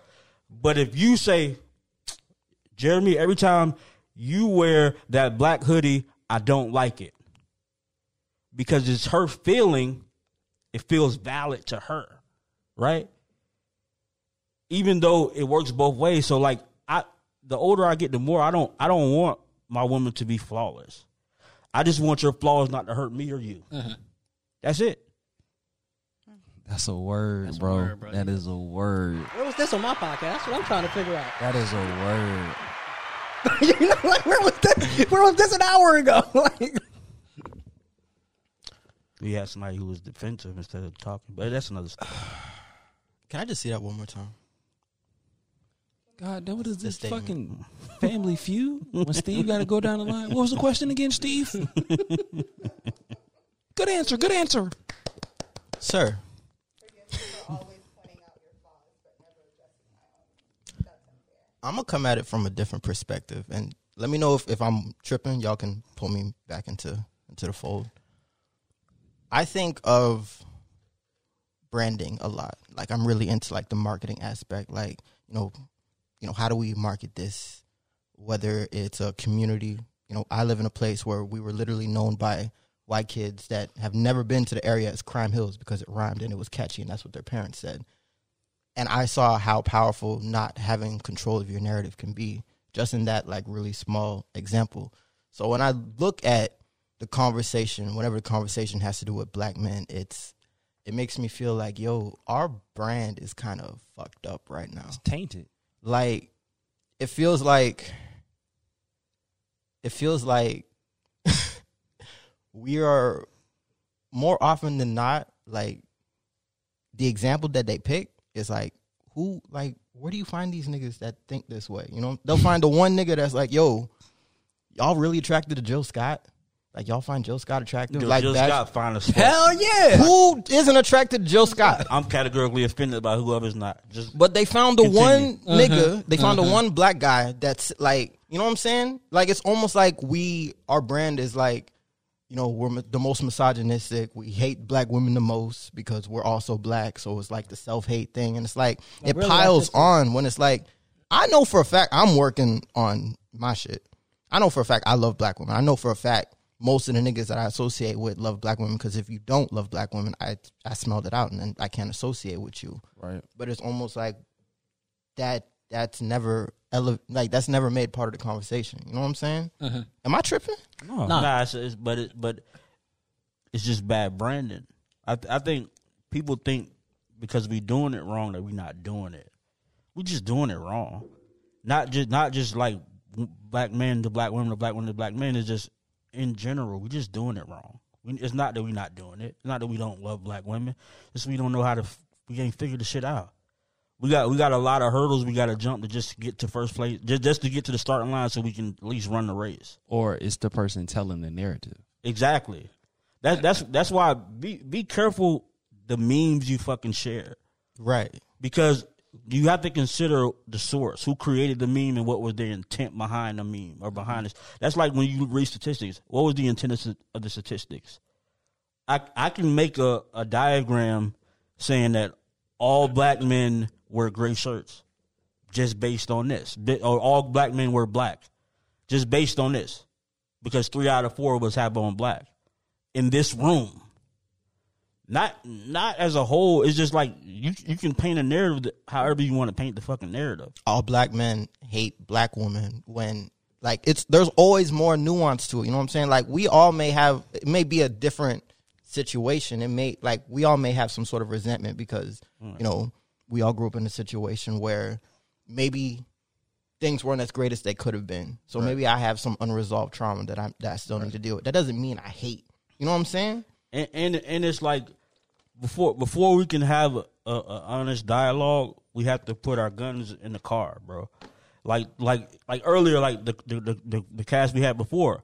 But if you say, Jeremy, every time you wear that black hoodie, I don't like it. Because it's her feeling, it feels valid to her, right? Even though it works both ways. So like I the older I get, the more I don't I don't want my woman to be flawless. I just want your flaws not to hurt me or you. Mm-hmm. That's it. That's a word, That's a bro. word, bro. That is a word. where was this on my podcast that's what i'm trying to figure out That is a word. you know like where was this where was this an hour ago like We had somebody who was defensive instead of talking, but that's another story. Can I just see that one more time? God, that what is this statement. fucking family feud? When Steve got to go down the line. What was the question again, Steve? good answer. Good answer. Sir, I'm gonna come at it from a different perspective, and let me know if, if I'm tripping. Y'all can pull me back into into the fold. I think of branding a lot. Like I'm really into like the marketing aspect. Like you know, you know, how do we market this? Whether it's a community, you know, I live in a place where we were literally known by white kids that have never been to the area as Crime Hills because it rhymed and it was catchy, and that's what their parents said and I saw how powerful not having control of your narrative can be just in that like really small example. So when I look at the conversation, whatever the conversation has to do with black men, it's it makes me feel like yo, our brand is kind of fucked up right now. It's tainted. Like it feels like it feels like we are more often than not like the example that they pick is like who like where do you find these niggas that think this way? You know, they'll find the one nigga that's like, yo, y'all really attracted to Jill Scott? Like y'all find Jill Scott attractive? Dude, like Jill that- Scott fine as fuck. hell yeah Who isn't attracted to Jill Scott? I'm categorically offended by whoever's not. Just But they found the Continue. one nigga, they found the one black guy that's like, you know what I'm saying? Like it's almost like we, our brand is like, you know, we're the most misogynistic. We hate black women the most because we're also black. So it's like the self hate thing, and it's like Like, it really, piles that's on when it's like, I know for a fact I'm working on my shit. I know for a fact I love black women. I know for a fact most of the niggas that I associate with love black women because if you don't love black women, I I smelled it out and then I can't associate with you. Right. But it's almost like that that's never ele- like that's never made part of the conversation. You know what I'm saying? Uh-huh. Am I tripping? No, Nah. nah, it's, it's, but it, but it's just bad branding. I th- I think people think because we doing it wrong that we not doing it. We just doing it wrong. Not just not just like black men to black women to black women to black men. It's just in general we're just doing it wrong. We, it's not that we're not doing it. It's not that we don't love black women. It's we don't know how to. f- We ain't figured the shit out. We got we got a lot of hurdles we got to jump to just get to first place, just just to get to the starting line, so we can at least run the race. Or it's the person telling the narrative. Exactly. That that's that's why be be careful the memes you fucking share Right. because you have to consider the source, who created the meme, and what was their intent behind the meme or behind this. That's like when you read statistics. What was the intent of the statistics? I I can make a, a diagram saying that all black men wear gray shirts, just based on this, or all black men wear black, just based on this, because three out of four of us have on black in this room. Not not as a whole. It's just like you you can paint a narrative that- however you want to paint the fucking narrative. all black men hate black women when like it's there's always more nuance to it. You know what I'm saying? Like we all may have it may be a different situation. It may like we all may have some sort of resentment because hmm. you know we all grew up in a situation where maybe things weren't as great as they could have been. So maybe I have some unresolved trauma that I that I still need to deal with. That doesn't mean I hate. You know what I'm saying? and and and it's like before before we can have a, a, a honest dialogue, we have to put our guns in the car, bro. Like like like earlier, like the the the, the, the cast we had before,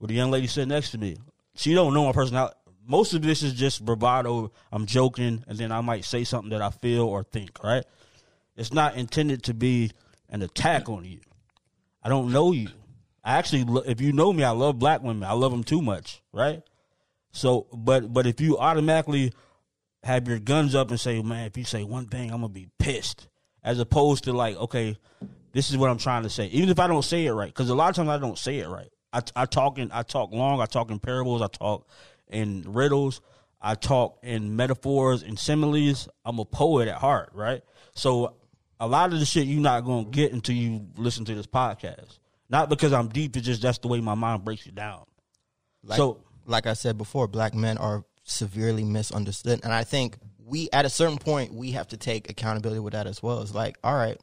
with the young lady sitting next to me. She don't know my personality. Most of this is just bravado. I'm joking, and then I might say something that I feel or think. Right? It's not intended to be an attack on you. I don't know you. I actually, if you know me, I love black women. I love them too much, right? So, but but if you automatically have your guns up and say, man, if you say one thing, I'm gonna be pissed, as opposed to like, okay, this is what I'm trying to say, even if I don't say it right, because a lot of times I don't say it right. I, I talk in I talk long, I talk in parables, I talk in riddles, I talk in metaphors and similes. I'm a poet at heart, right? So a lot of the shit you're not gonna get until you listen to this podcast. Not because I'm deep, it's just that's the way my mind breaks it down. Like, So- like I said before, black men are severely misunderstood, and I think we, at a certain point, we have to take accountability with that as well. It's like, all right,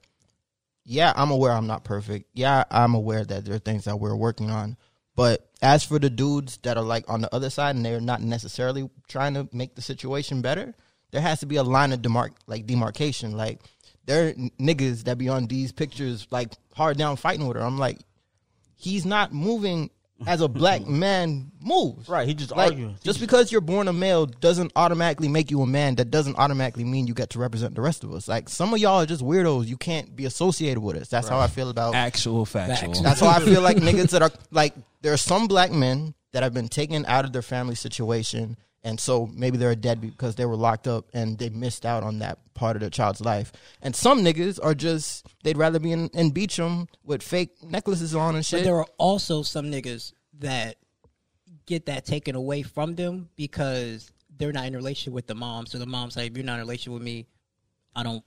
yeah, I'm aware I'm not perfect. Yeah, I'm aware that there are things that we're working on. But as for the dudes that are like on the other side and they're not necessarily trying to make the situation better, there has to be a line of demarc like demarcation. Like there are niggas that be on these pictures like hard down fighting with her. I'm like, he's not moving as a black man moves. Right, he just Like, arguing. He Just just- because you're born a male doesn't automatically make you a man. That doesn't automatically mean you get to represent the rest of us. Like some of y'all are just weirdos. You can't be associated with us. That's how I feel about. Actual factual. Facts. That's how I feel like niggas that are like there are some black men that have been taken out of their family situation, and so maybe they're dead because they were locked up and they missed out on that part of their child's life. And some niggas are just they'd rather be in, in Beecham with fake necklaces on and But shit. there are also some niggas that get that taken away from them because they're not in a relationship with the mom. So the mom's like, if you're not in a relationship with me, I don't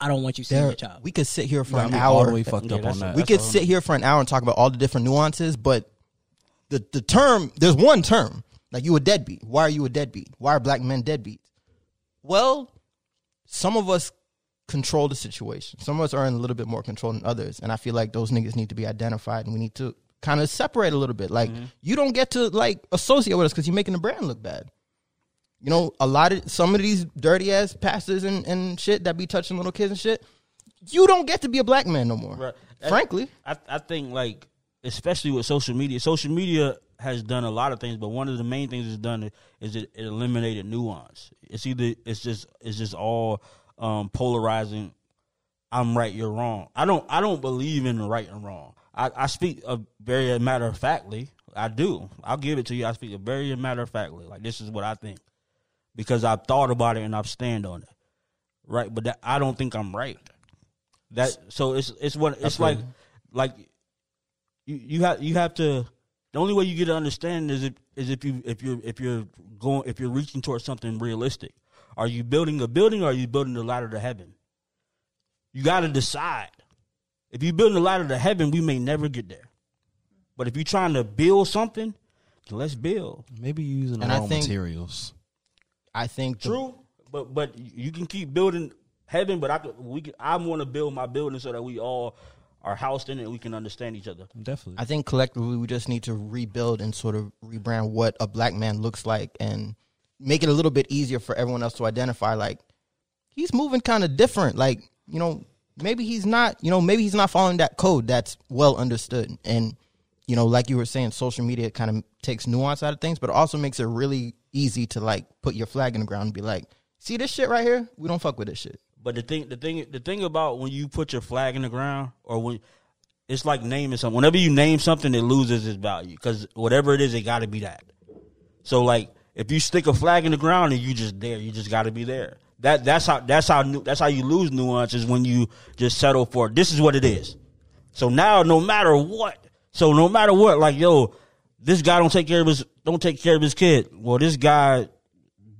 I don't want you seeing There- your child. we could sit here for Got an me hour. all the fucked Yeah, up on that. we That's could all. sit here for an hour and talk about all the different nuances, but the the term there's one term like you a deadbeat. Why are you a deadbeat? Why are black men deadbeats? Well, some of us control the situation. Some of us are in a little bit more control than others, and I feel like those niggas need to be identified, and we need to kind of separate a little bit. Like mm-hmm. you don't get to like associate with us because you're making the brand look bad. You know, a lot of some of these dirty ass pastors and, and shit that be touching little kids and shit. You don't get to be a black man no more. Right. Frankly. I I think like especially with social media, social media has done a lot of things, but one of the main things it's done is it, it eliminated nuance. It's either it's just it's just all um, polarizing. I'm right, you're wrong. I don't I don't believe in right and wrong. I, I speak a very matter of factly. I do. I'll give it to you. I speak a very matter of factly. Like this is what I think because I've thought about it and I've stand on it. Right, but that, I don't think I'm right. That so it's it's what it's like like you you have you have to The only way you get to understand is if is if you if you're if you're going if you're reaching towards something realistic. Are you building a building or are you building the ladder to heaven? You got to decide. If you're building the ladder to heaven, we may never get there. But if you're trying to build something, let's build. Maybe you're using the And I wrong think- materials. I think the- True, but but you can keep building heaven. But I could, we can, I want to build my building so that we all are housed in it. We can understand each other. Definitely. I think collectively we just need to rebuild and sort of rebrand what a black man looks like and make it a little bit easier for everyone else to identify like he's moving kind of different like you know maybe he's not you know maybe he's not following that code that's well understood and you know like you were saying social media kind of takes nuance out of things but it also makes it really easy to like put your flag in the ground and be like see this shit right here we don't fuck with this shit But the thing, the thing, the thing about when you put your flag in the ground, or when it's like naming something. Whenever you name something, it loses its value because whatever it is, it got to be that. So, like, if you stick a flag in the ground and you just there, you just got to be there. That that's how that's how that's how you lose nuance is when you just settle for this is what it is. So now, no matter what, so no matter what, like yo, this guy don't take care of his don't take care of his kid. Well, this guy,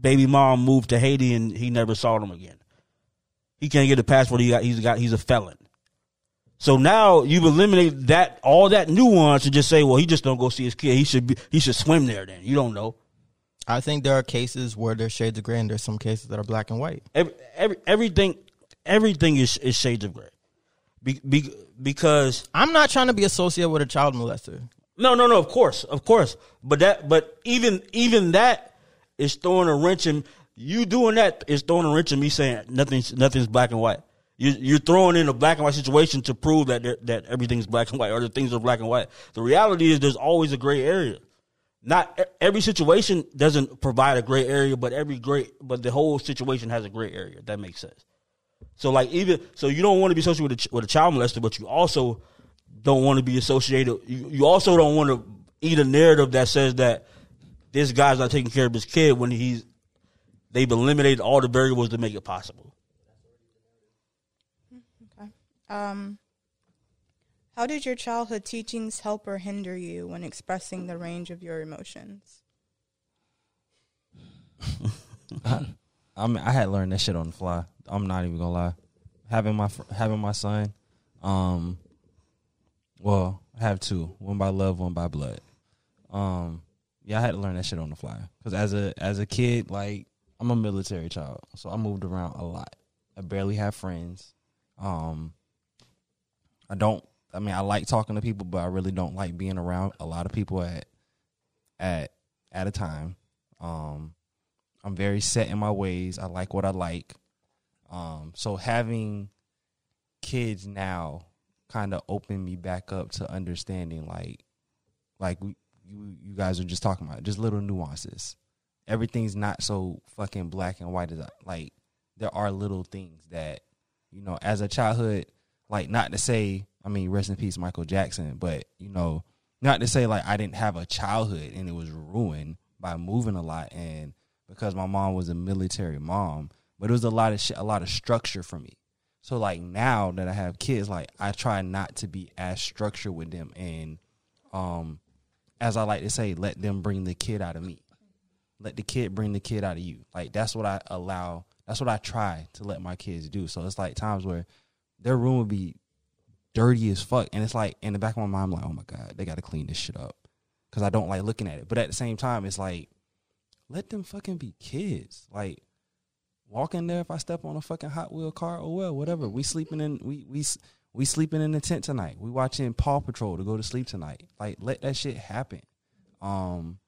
baby mom moved to Haiti and he never saw them again. He can't get a passport. He got he's got he's a felon. So now you've eliminated that all that nuance and just say, well, he just don't go see his kid. He should be he should swim there. Then you don't know. i think there are cases where there's shades of gray and there's some cases that are black and white Every, every everything everything is is shades of gray. Be, be, because i'm not trying to be associated with a child molester No, no, no. Of course, of course. But that, but even even that is throwing a wrench in you doing that is throwing a wrench in me saying nothing's nothing's black and white. You, you're throwing in a black and white situation to prove that that everything's black and white or the things are black and white. The reality is there's always a gray area. Not every situation doesn't provide a gray area, but every gray, but the whole situation has a gray area. That makes sense. So like even so, you don't want to be associated with a, with a child molester, but you also don't want to be associated. You, you also don't want to eat a narrative that says that this guy's not taking care of his kid when he's they've eliminated all the variables to make it possible. Um, how did your childhood teachings help or hinder you when expressing the range of your emotions? I mean, I had learned that shit on the fly. I'm not even gonna lie. Having my having my son, um, well, I have two. One by love, one by blood. Um, yeah, I had to learn that shit on the fly. Cause as a as a kid, like I'm a military child, so I moved around a lot. I barely have friends. Um, I don't. I mean, I like talking to people, but I really don't like being around a lot of people at at at a time. Um, I'm very set in my ways. I like what I like. Um, so having kids now kind of opened me back up to understanding like like we, you you guys are just talking about just little nuances. Everything's not so fucking black and white as I, like there are little things that you know as a childhood like not to say I mean rest in peace Michael Jackson, but you know not to say like I didn't have a childhood and it was ruined by moving a lot and because my mom was a military mom, but it was a lot of shit, a lot of structure for me. So like now that I have kids, like I try not to be as structured with them and um as I like to say, let them bring the kid out of me. Let the kid bring the kid out of you. Like that's what I allow that's what I try to let my kids do. So it's like times where their room would be dirty as fuck. And it's like in the back of my mind, I'm like, oh my God, they gotta clean this shit up. Cause I don't like looking at it. But at the same time, it's like, let them fucking be kids. Like walk in there if I step on a fucking Hot Wheel car or well, whatever. We sleeping in we we we sleeping in the tent tonight. We watching Paw Patrol to go to sleep tonight. Like let that shit happen. Um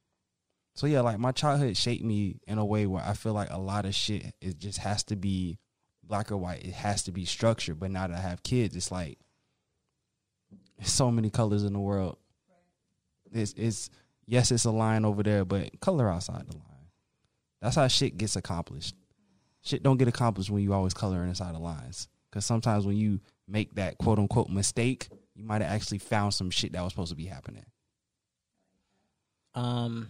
so yeah, like my childhood shaped me in a way where I feel like a lot of shit it just has to be black or white. It has to be structured. But now that I have kids, it's like there's so many colors in the world. It's it's yes, it's a line over there, but color outside the line. That's how shit gets accomplished. Shit don't get accomplished when you always coloring inside the lines. Because sometimes when you make that quote unquote mistake, you might have actually found some shit that was supposed to be happening. Um,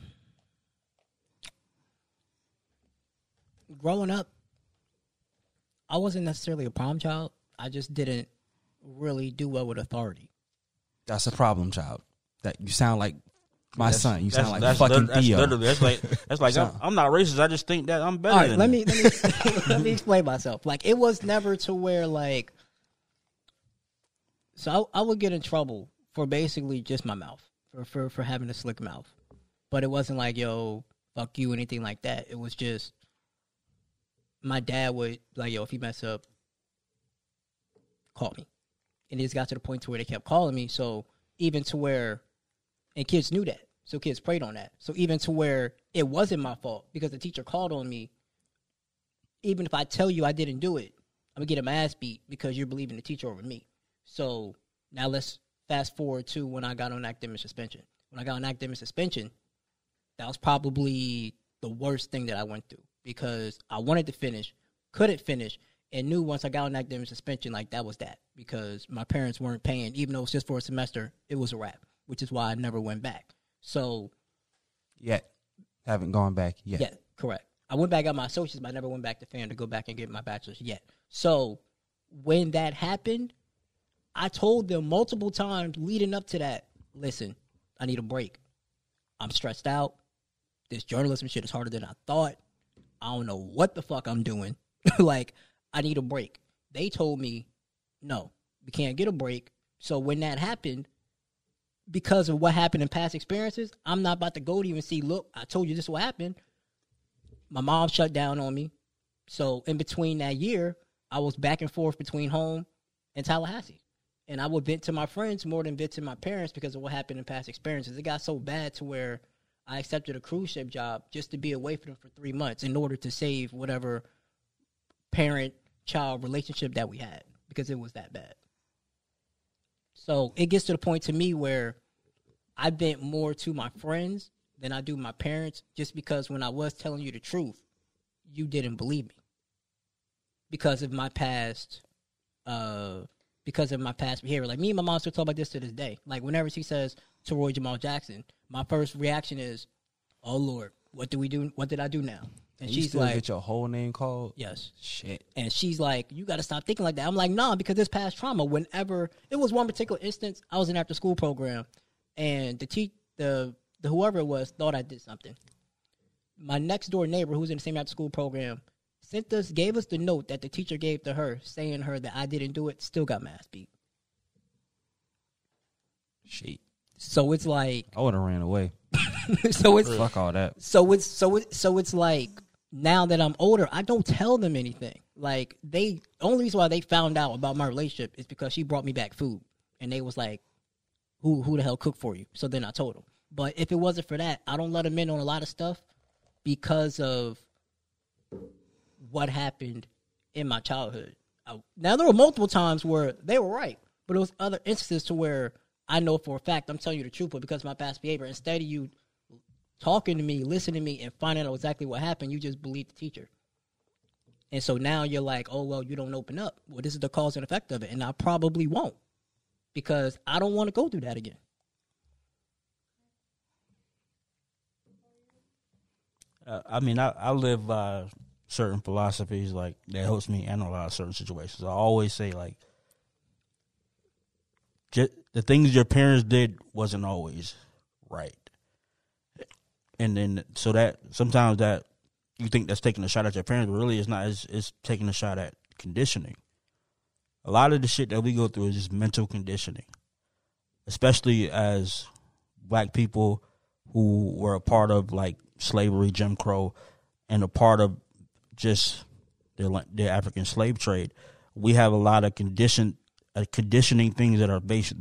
growing up, I wasn't necessarily a problem child. I just didn't really do well with authority. That's a problem, child. That you sound like My son, you sound like that's, fucking that's Theo. literally that's like that's like I'm, I'm not racist. I just think that I'm better All right, than let him. me let me let me explain myself. Like it was never to where like, so I, I would get in trouble for basically just my mouth for for for having a slick mouth, but it wasn't like yo fuck you anything like that. It was just my dad would like yo if he mess up, call me, and it just got to the point to where they kept calling me. So even to where, and kids knew that, so kids preyed on that. So even to where it wasn't my fault because the teacher called on me even if I tell you I didn't do it, I'm gonna get a ass beat because you're believing the teacher over me. So now let's fast forward to when I got on academic suspension. When I got on academic suspension, that was probably the worst thing that I went through because I wanted to finish, couldn't finish, and knew once I got an academic suspension, like that was that because my parents weren't paying, even though it was just for a semester, it was a wrap, which is why I never went back. So Yet. Haven't gone back yet. yeah, correct. I went back got my associates, but I never went back to FAM to go back and get my bachelor's yet. So when that happened, I told them multiple times leading up to that, listen, I need a break. I'm stressed out. This journalism shit is harder than I thought. I don't know what the fuck I'm doing. like, I need a break. They told me, no, we can't get a break. So when that happened, because of what happened in past experiences, I'm not about to go to you and see, look, I told you this will happen. My mom shut down on me. So in between that year, I was back and forth between home and Tallahassee. And I would vent to my friends more than vent to my parents because of what happened in past experiences. It got so bad to where I accepted a cruise ship job just to be away from them for three months in order to save whatever parent child relationship that we had because it was that bad. So it gets to the point to me where I vent more to my friends than I do my parents just because when I was telling you the truth, you didn't believe me. Because of my past uh because of my past behavior. Like me and my mom still talk about this to this day. Like whenever she says Troy Jamal Jackson, my first reaction is, Oh Lord, what do we do what did I do now? And you she's still like get your whole name called? Yes. Shit. And she's like, "You got to stop thinking like that." I'm like, "Nah," because this past trauma. Whenever it was one particular instance, I was in after school program, and the te- the the whoever it was thought I did something. My next door neighbor, who's in the same after school program, sent us gave us the note that the teacher gave to her, saying her that I didn't do it. Still got my ass beat. Shit. So it's like, I would have ran away. so it's Fuck all that. so it's so it, so it's like now that I'm older, I don't tell them anything. Like they only reason why they found out about my relationship is because she brought me back food, and they was like, "Who who the hell cooked for you?" So then I told them. But if it wasn't for that, I don't let them in on a lot of stuff because of what happened in my childhood. I, now there were multiple times where they were right, but it was other instances to where I know for a fact I'm telling you the truth, but because of my past behavior, instead of you talking to me, listening to me, and finding out exactly what happened, you just believe the teacher. And so now you're like, oh, well, you don't open up. Well, this is the cause and effect of it. And I probably won't because I don't want to go through that again. Uh, I mean, I, I live by certain philosophies like that helps me analyze certain situations. I always say like, ju- the things your parents did wasn't always right, and then so that sometimes that you think that's taking a shot at your parents, but really it's not. It's, it's taking a shot at conditioning. A lot of the shit that we go through is just mental conditioning, especially as black people who were a part of like slavery, Jim Crow, and a part of just the the African slave trade. We have a lot of condition uh, conditioning things that are based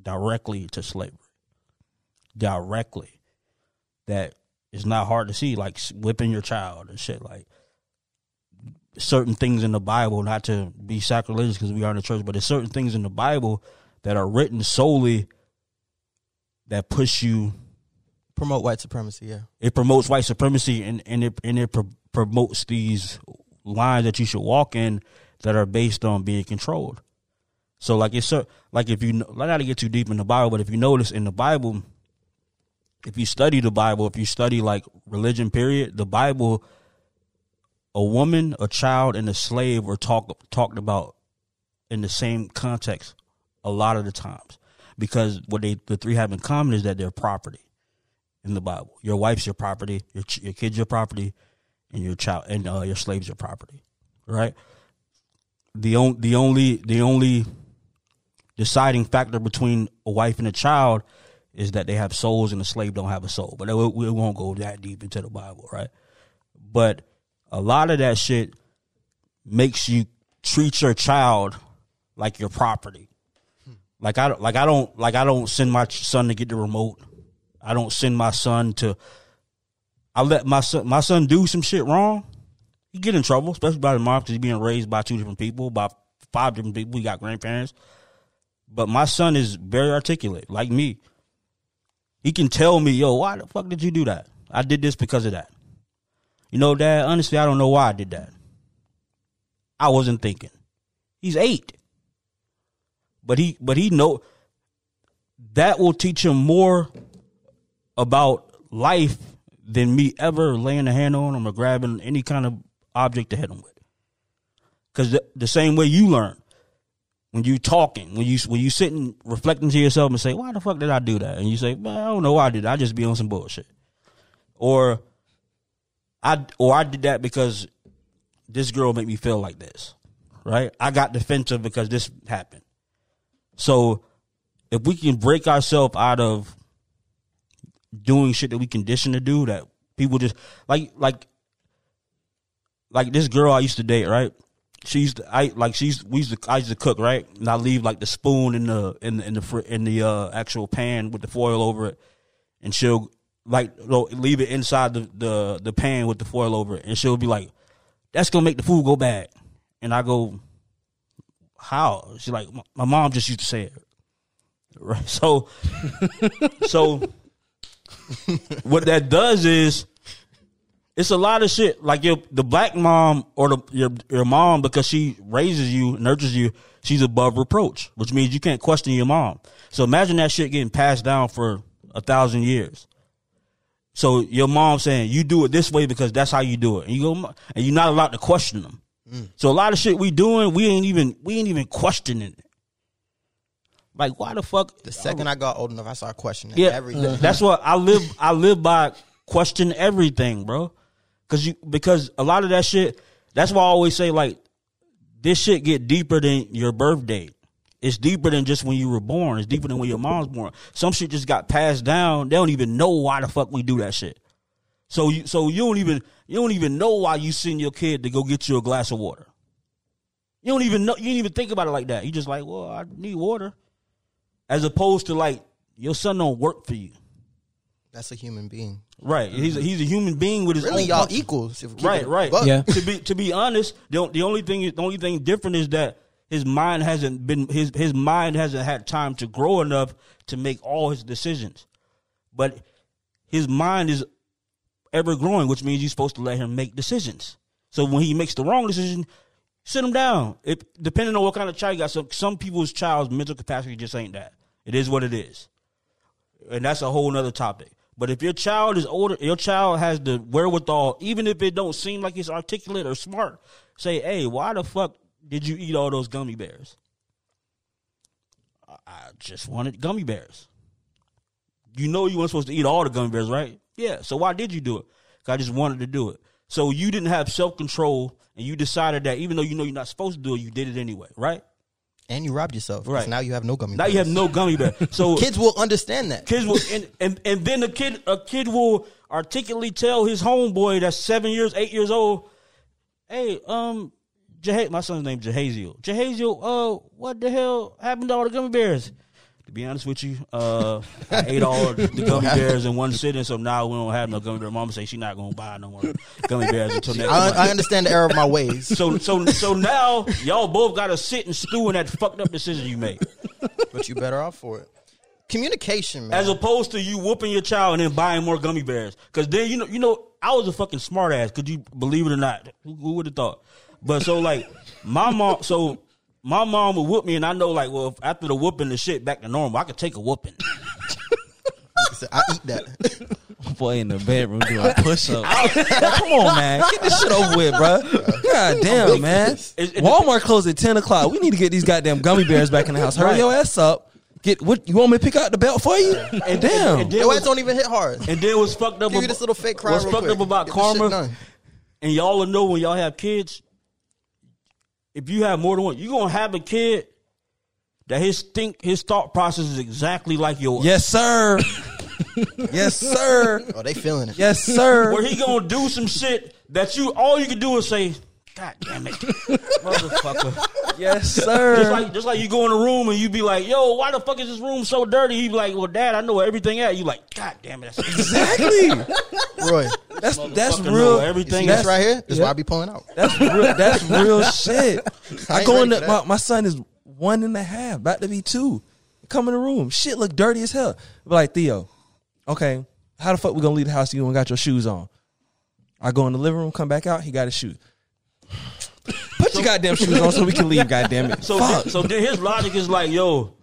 directly to slavery, directly. That is not hard to see, like whipping your child and shit like certain things in the Bible, not to be sacrilegious because we are in the church, but there's certain things in the Bible that are written solely that push you Promote white supremacy, yeah. it promotes white supremacy and, and it and it pro- promotes these lines that you should walk in that are based on being controlled. So like it's like if you kn- not to get too deep in the Bible, but if you notice in the Bible, if you study the Bible, if you study like religion, period, the Bible, a woman, a child, and a slave were talk talked about in the same context a lot of the times because what they the three have in common is that they're property in the Bible. Your wife's your property, your your kid's your property, and your child and uh, your slave's your property. Right? The on, the only the only deciding factor between a wife and a child is that they have souls and a slave don't have a soul. But we, won't go that deep into the Bible, right? But a lot of that shit makes you treat your child like your property. Like I don't, like I don't, like I don't send my son to get the remote. I don't send my son to. I let my son, my son do some shit wrong. He get in trouble, especially by his mom because he's being raised by two different people, by five different people. He got grandparents, but my son is very articulate, like me. He can tell me, "Yo, why the fuck did you do that? I did this because of that." You know, Dad. Honestly, I don't know why I did that. I wasn't thinking. He's eight, but he, but he know that will teach him more about life than me ever laying a hand on him or grabbing any kind of object to hit him with. Because the, the same way you learn when you talking, when you when you sitting reflecting to yourself and say, "Why the fuck did I do that?" and you say, "Man, I don't know why I did. That. I just be on some bullshit," or I or I did that because this girl made me feel like this, right? I got defensive because this happened. So if we can break ourselves out of doing shit that we conditioned to do that people just like like like this girl I used to date, right? She used to, I like she's we used to I used to cook, right? And I leave like the spoon in the in the in the fr- in the uh, actual pan with the foil over it, and she'll like leave it inside the, the the pan with the foil over it, and she'll be like, "That's gonna make the food go bad," and I go, "How?" She's like, "My mom just used to say it." Right. So, so what that does is it's a lot of shit. Like your the black mom or the your your mom because she raises you, nurtures you, she's above reproach, which means you can't question your mom. So imagine that shit getting passed down for a thousand years. So your mom saying you do it this way because that's how you do it, and you go and you're not allowed to question them. Mm. So a lot of shit we doing, we ain't even we ain't even questioning it. Like why the fuck? The second I got old enough, I started questioning Yeah, everything. that's what I live. I live by question everything, bro. Because you because a lot of that shit. That's why I always say like this shit get deeper than your birth date. It's deeper than just when you were born. It's deeper than when your mom's born. Some shit just got passed down. They don't even know why the fuck we do that shit. So you so you don't even you don't even know why you send your kid to go get you a glass of water. You don't even know you didn't even think about it like that. You just like, well, I need water. As opposed to like your son don't work for you. That's a human being. Right. Mm-hmm. He's a, he's a human being with his Really, own y'all function. equals. If we keep Right, right. buck. Yeah. to be to be honest, the, the only thing the only thing different is that his mind hasn't been his his mind hasn't had time to grow enough to make all his decisions. But his mind is ever growing, which means you're supposed to let him make decisions. So when he makes the wrong decision, sit him down. It depending on what kind of child you got. Some some people's child's mental capacity just ain't that. It is what it is, and that's a whole nother topic. But if your child is older, your child has the wherewithal, even if it don't seem like it's articulate or smart, say, "Hey, why the fuck did you eat all those gummy bears?" I- just wanted gummy bears. You know you weren't supposed to eat all the gummy bears, right? Yeah. So why did you do it? 'Cause I just wanted to do it. So you didn't have self control, and you decided that even though you know you're not supposed to do it, you did it anyway, right? And you robbed yourself. Right. Now you have no gummy. Bear. Now you have no gummy bear. So Kids will understand that. kids will and, and and then a kid a kid will articulately tell his homeboy that's seven years eight years old hey um Jah- my son's name Jahaziel Jahaziel uh what the hell happened to all the gummy bears to be honest with you uh I ate all the gummy bears in one sitting so now we don't have no gummy bear mama say she not gonna buy no more gummy bears until next month I, I understand the error of my ways. so so so now y'all both gotta sit and stew in that fucked up decision you made but you better off for it. Communication, man. As opposed to you whooping your child and then buying more gummy bears. Because then you know, you know, I was a fucking smart ass. Could you believe it or not? Who, who would have thought? But so like my mom, so my mom would whoop me, and I know like, well, if after the whooping, the shit back to normal. I could take a whooping. I eat that. Boy in the bedroom doing push ups. Come on, man. Get this shit over with, bro. God damn, man. It- it- Walmart closed at 10 o'clock. We need to get these goddamn gummy bears back in the house. Hurry Right. your ass up. Get what you want me to pick out the belt for you? And damn, and then Your ass what's- don't even hit hard. and then what's fucked up? Give you this little fake cry What's real fucked quick. up about Get karma? And y'all will know when y'all have kids. If you have more than one, you're gonna have a kid that his think his thought process is exactly like yours. yes sir, yes sir, Oh, they feeling it. yes sir. Where he gonna do some shit that you all you can do is say, God damn it, motherfucker. Yes sir. Just sir. like just like you go in a room and you be like, Yo, why the fuck is this room so dirty? He be like, Well, Dad, I know where everything at. You like, God damn it, that's exactly. Roy, That's that's real. everything. see That's right here? This is yeah. why I be pulling out. That's real. That's real shit. I ain't go in the, my, my son is one and a half, about to be two. Come in the room. Shit look dirty as hell. Be like Theo, okay, how the fuck we gonna leave the house? You don't got your shoes on. I go in the living room, come back out. He got his shoes. Put your goddamn shoes on so we can leave. Goddamn it. So Fuck. so then his logic is like, yo,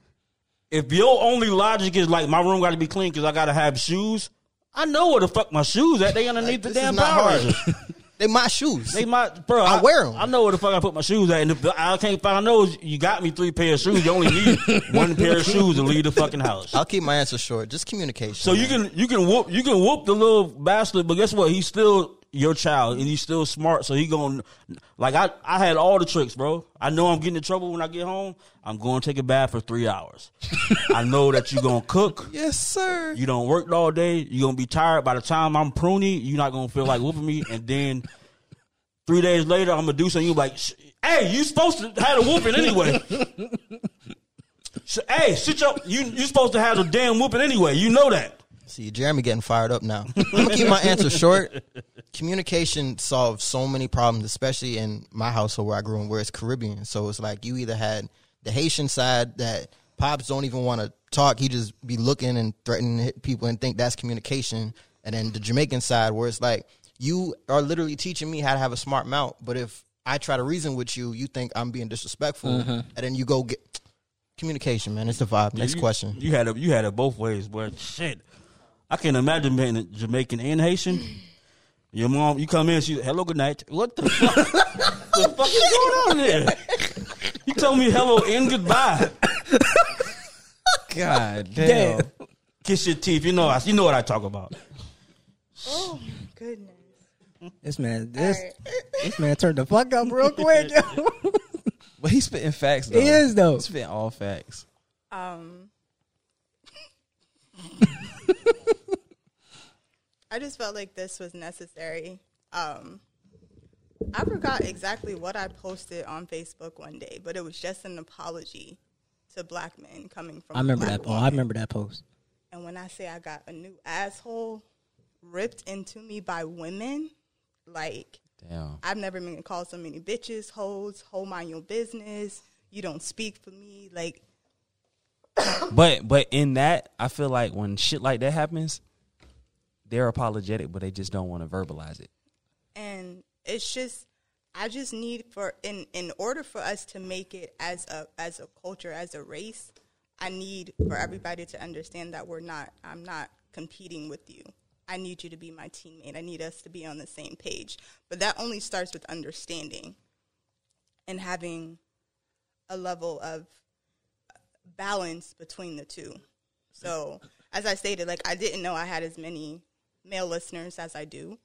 if your only logic is like my room got to be clean because I got to have shoes, I know where the fuck my shoes at. They underneath the damn Power They my shoes. They my bro. I wear them. I know where the fuck I put my shoes at, and if I can't find, those, you got me three pair of shoes. You only need one pair of shoes to leave the fucking house. I'll keep my answer short. Just communication. So you can you can whoop you can whoop the little bastard, but guess what? He's still your child and he's still smart. So he going like I I had all the tricks, bro. I know I'm getting in trouble when I get home. I'm going to take a bath for three hours. I know that you're gonna cook. yes, sir. You don't work all day. You're gonna be tired. By the time I'm pruny, you're not gonna feel like whooping me. And then three days later, I'm gonna do something. You like, hey, you supposed to have a whooping anyway. So, hey, sit your you you supposed to have a damn whooping anyway. You know that. See, Jeremy getting fired up now. I'm gonna keep my answer short. Communication solves so many problems, especially in my household where I grew up, where it's Caribbean. So it's like you either had the Haitian side that pops don't even want to talk; he just be looking and threatening to hit people and think that's communication, and then the Jamaican side where it's like you are literally teaching me how to have a smart mouth, but if I try to reason with you, you think I'm being disrespectful, mm-hmm. and then you go get communication. Man, it's the vibe. Next you, question. You had it. You had it both ways, but shit, I can't imagine being a Jamaican and Haitian. Your mom, you come in, she hello, good night. What the fuck? the fuck is going on there? You told me hello and goodbye. God damn. Kiss your teeth. You know, you know what I talk about. Oh my goodness. This man, this Alright. this man turned the fuck up real quick. But he's spitting facts. Though. He is, though. He's spitting all facts. Um, I just felt like this was necessary. Um, I forgot exactly what I posted on Facebook one day, but it was just an apology to black men coming from. I a remember black that. Oh, I remember that post. And when I say I got a new asshole ripped into me by women, like Damn. I've never been called so many bitches, hoes, hold mind your business. You don't speak for me. Like But but in that, I feel like when shit like that happens, they're apologetic, but they just don't want to verbalize it. and it's just i just need for in in order for us to make it as a as a culture as a race i need for everybody to understand that we're not i'm not competing with you. I need you to be my teammate. I need us to be on the same page. But that only starts with understanding and having a level of balance between the two. So as i stated like i didn't know i had as many male listeners as i do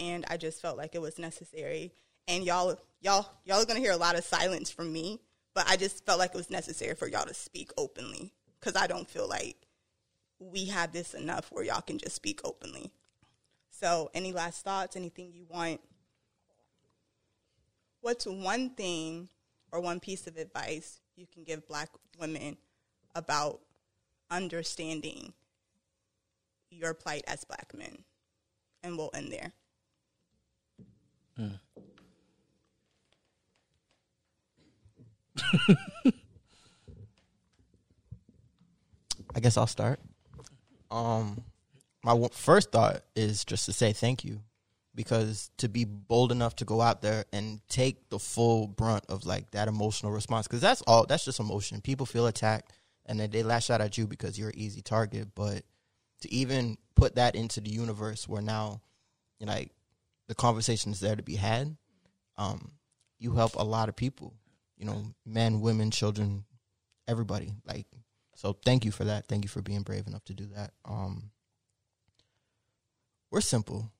and I just felt like it was necessary. And y'all, y'all, y'all are gonna hear a lot of silence from me, but I just felt like it was necessary for y'all to speak openly because I don't feel like we have this enough where y'all can just speak openly. So, any last thoughts? Anything you want? What's one thing or one piece of advice you can give Black women about understanding your plight as Black men? And we'll end there. I guess I'll start. Um, my w- first thought is just to say thank you, because to be bold enough to go out there and take the full brunt of like that emotional response, because that's all. That's just emotion. People feel attacked, and then they lash out at you because you're an easy target. But to even put that into the universe, where now, you know, like the conversation is there to be had, um, you help a lot of people. You know, men, women, children, everybody. Like So thank you for that. Thank you for being brave enough to do that. Um, we're simple,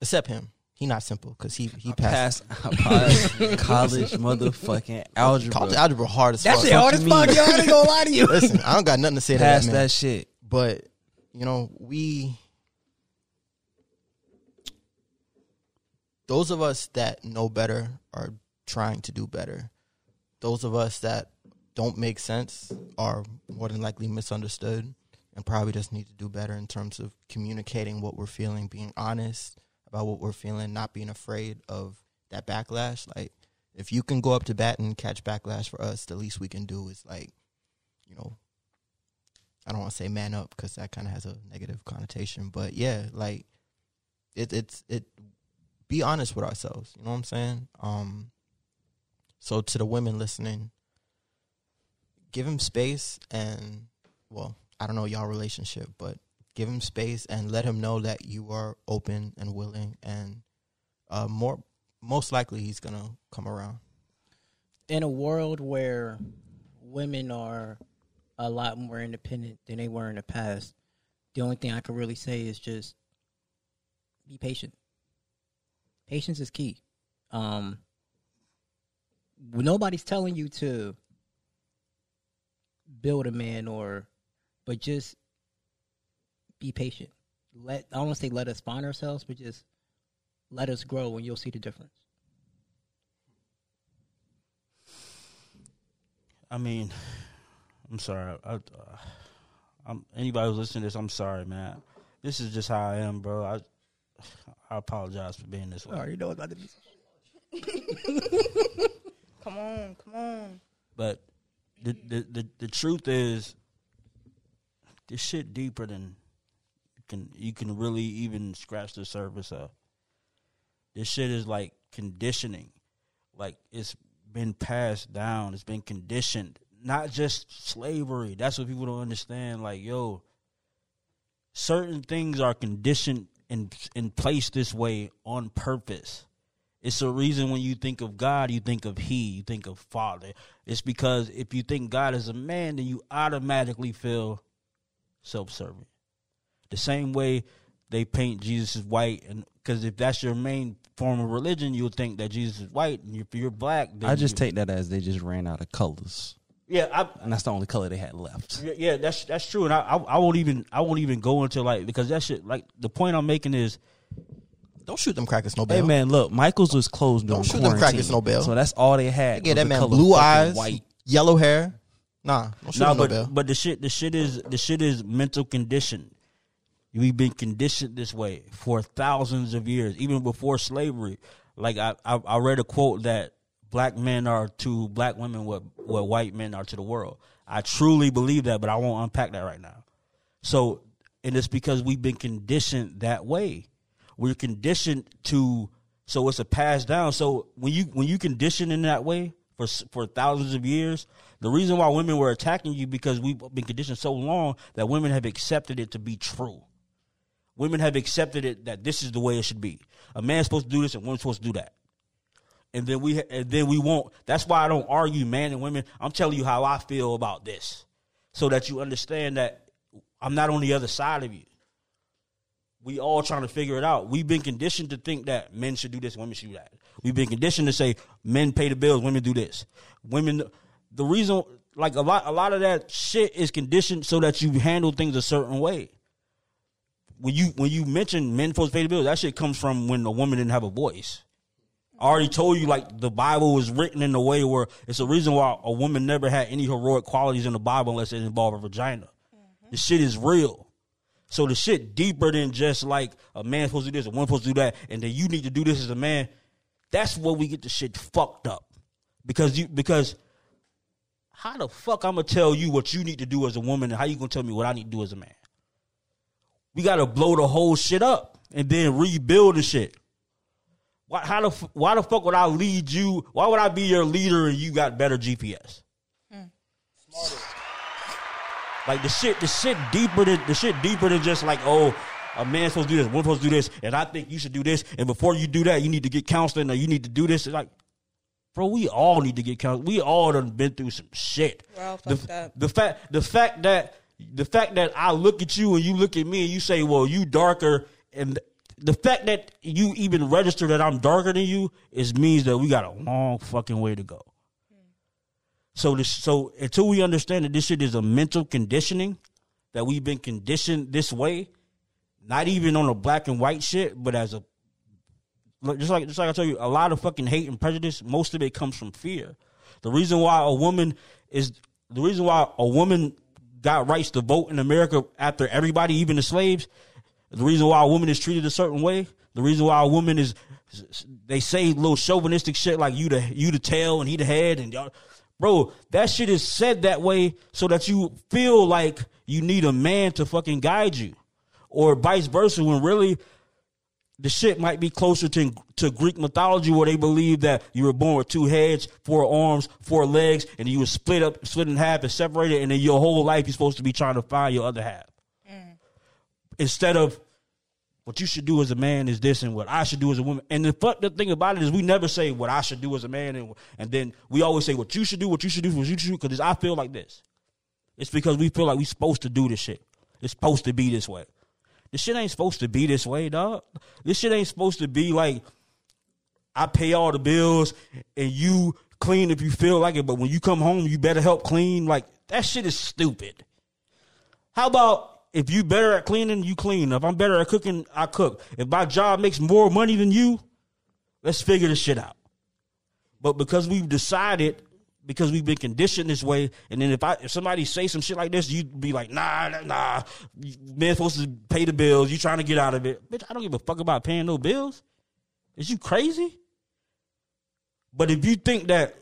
except him. He not simple because he he passed. Pass, I passed college motherfucking algebra. College algebra hard as That fuck. shit hard as you fuck, mean? yo. I ain't gonna lie to you. Listen, I don't got nothing to say Pass that that, man. shit. But you know, we those of us that know better are trying to do better. Those of us that don't make sense are more than likely misunderstood and probably just need to do better in terms of communicating what we're feeling, being honest about what we're feeling, not being afraid of that backlash. Like if you can go up to bat and catch backlash for us, the least we can do is like, you know, I don't want to say man up because that kind of has a negative connotation, but yeah, like it, it's it. Be honest with ourselves. You know what I'm saying? Um. So to the women listening, give him space and well, I don't know y'all relationship, but give him space and let him know that you are open and willing, and uh, more most likely he's gonna come around. in a world where women are a lot more independent than they were in the past, the only thing I could really say is just be patient. Patience is key. Um, nobody's telling you to build a man or, but just be patient. Let I don't want to say let us find ourselves, but just let us grow, and you'll see the difference. I mean, I'm sorry. I, uh, I'm anybody who's listening to this. I'm sorry, man. This is just how I am, bro. I I apologize for being this way. Oh, you know about to be. Come on, come on. But the, the the the truth is, this shit deeper than you can you can really even scratch the surface of. This shit is like conditioning, like it's been passed down. It's been conditioned, not just slavery. That's what people don't understand. Like, yo, certain things are conditioned and and placed this way on purpose. It's a reason when you think of God, you think of He, you think of Father. It's because if you think God is a man, then you automatically feel self-serving. The same way they paint Jesus as white, and because if that's your main form of religion, you'll think that Jesus is white, and if you're black, then I just you- take that as they just ran out of colors, yeah, I, and that's the only color they had left. yeah, yeah, that's that's true, and I, I I won't even I won't even go into like because that shit like the point I'm making is Don't shoot them crackers, no Hey man, look, Michael's was closed Don't shoot them crackers, no bail. So that's all they had. Yeah, was that the man blue eyes, white. yellow hair. Nah, don't shoot no, him no but bail. but the shit the shit is the shit is mental condition. We've been conditioned this way for thousands of years, even before slavery. Like I, I, I read a quote that black men are to black women what what white men are to the world. I truly believe that, but I won't unpack that right now. So, and it's because we've been conditioned that way. We're conditioned to, so it's a pass down. So when you when you condition in that way for for thousands of years, the reason why women were attacking you because we've been conditioned so long that women have accepted it to be true. Women have accepted it that this is the way it should be. A man's supposed to do this and woman's supposed to do that and then we and then we won't. That's why I don't argue man and women. I'm telling you how I feel about this, so that you understand that I'm not on the other side of you. We all trying to figure it out. We've been conditioned to think that men should do this, women should do that. We've been conditioned to say men pay the bills, women do this. Women, the reason, like a lot, a lot of that shit is conditioned so that you handle things a certain way. When you when you mention men supposed to pay the bills, that shit comes from when a woman didn't have a voice. I already told you like the Bible was written in a way where it's a reason why a woman never had any heroic qualities in the Bible unless it involved a vagina. The mm-hmm. shit is real. So the shit deeper than just like a man supposed to do this, a woman supposed to do that, and then you need to do this as a man. That's where we get the shit fucked up. Because you because how the fuck I'm gonna tell you what you need to do as a woman and how you gonna tell me what I need to do as a man? We gotta blow the whole shit up and then rebuild the shit. Why, how the why the fuck would I lead you? Why would I be your leader and you got better GPS? Like the shit, the shit deeper than the shit deeper than just like oh, a man's supposed to do this, woman's supposed to do this, and I think you should do this. And before you do that, you need to get counseling or you need to do this. It's like Bro, we all need to get counseling. We all done been through some shit. The, the fact the fact that the fact that I look at you and you look at me and you say, Well, you darker and the fact that you even register that I'm darker than you is means that we got a long fucking way to go. So this so until we understand that this shit is a mental conditioning, that we've been conditioned this way, not even on a black and white shit, but as a just like just like I tell you, a lot of fucking hate and prejudice, most of it comes from fear. The reason why a woman is the reason why a woman got rights to vote in America after everybody, even the slaves, the reason why a woman is treated a certain way, the reason why a woman is they say little chauvinistic shit like you the you the tail and he the head and y'all bro, that shit is said that way so that you feel like you need a man to fucking guide you. Or vice versa, when really the shit might be closer to to Greek mythology where they believe that you were born with two heads, four arms, four legs, and you were split up, split in half and separated, and then your whole life you're supposed to be trying to find your other half. Instead of what you should do as a man is this and what I should do as a woman. And the fucked up thing about it is we never say what I should do as a man and and then we always say what you should do, what you should do, what you should do, because I feel like this. It's because we feel like we're supposed to do this shit. It's supposed to be this way. This shit ain't supposed to be this way, dog. This shit ain't supposed to be like I pay all the bills and you clean if you feel like it, but when you come home, you better help clean. Like that shit is stupid. How about if you better at cleaning, you clean. If I'm better at cooking, I cook. If my job makes more money than you, let's figure this shit out. But because we've decided, because we've been conditioned this way, and then if I if somebody say some shit like this, you'd be like, nah, nah, nah. Man supposed to pay the bills. You trying to get out of it. Bitch, I don't give a fuck about paying no bills. Is you crazy? But if you think that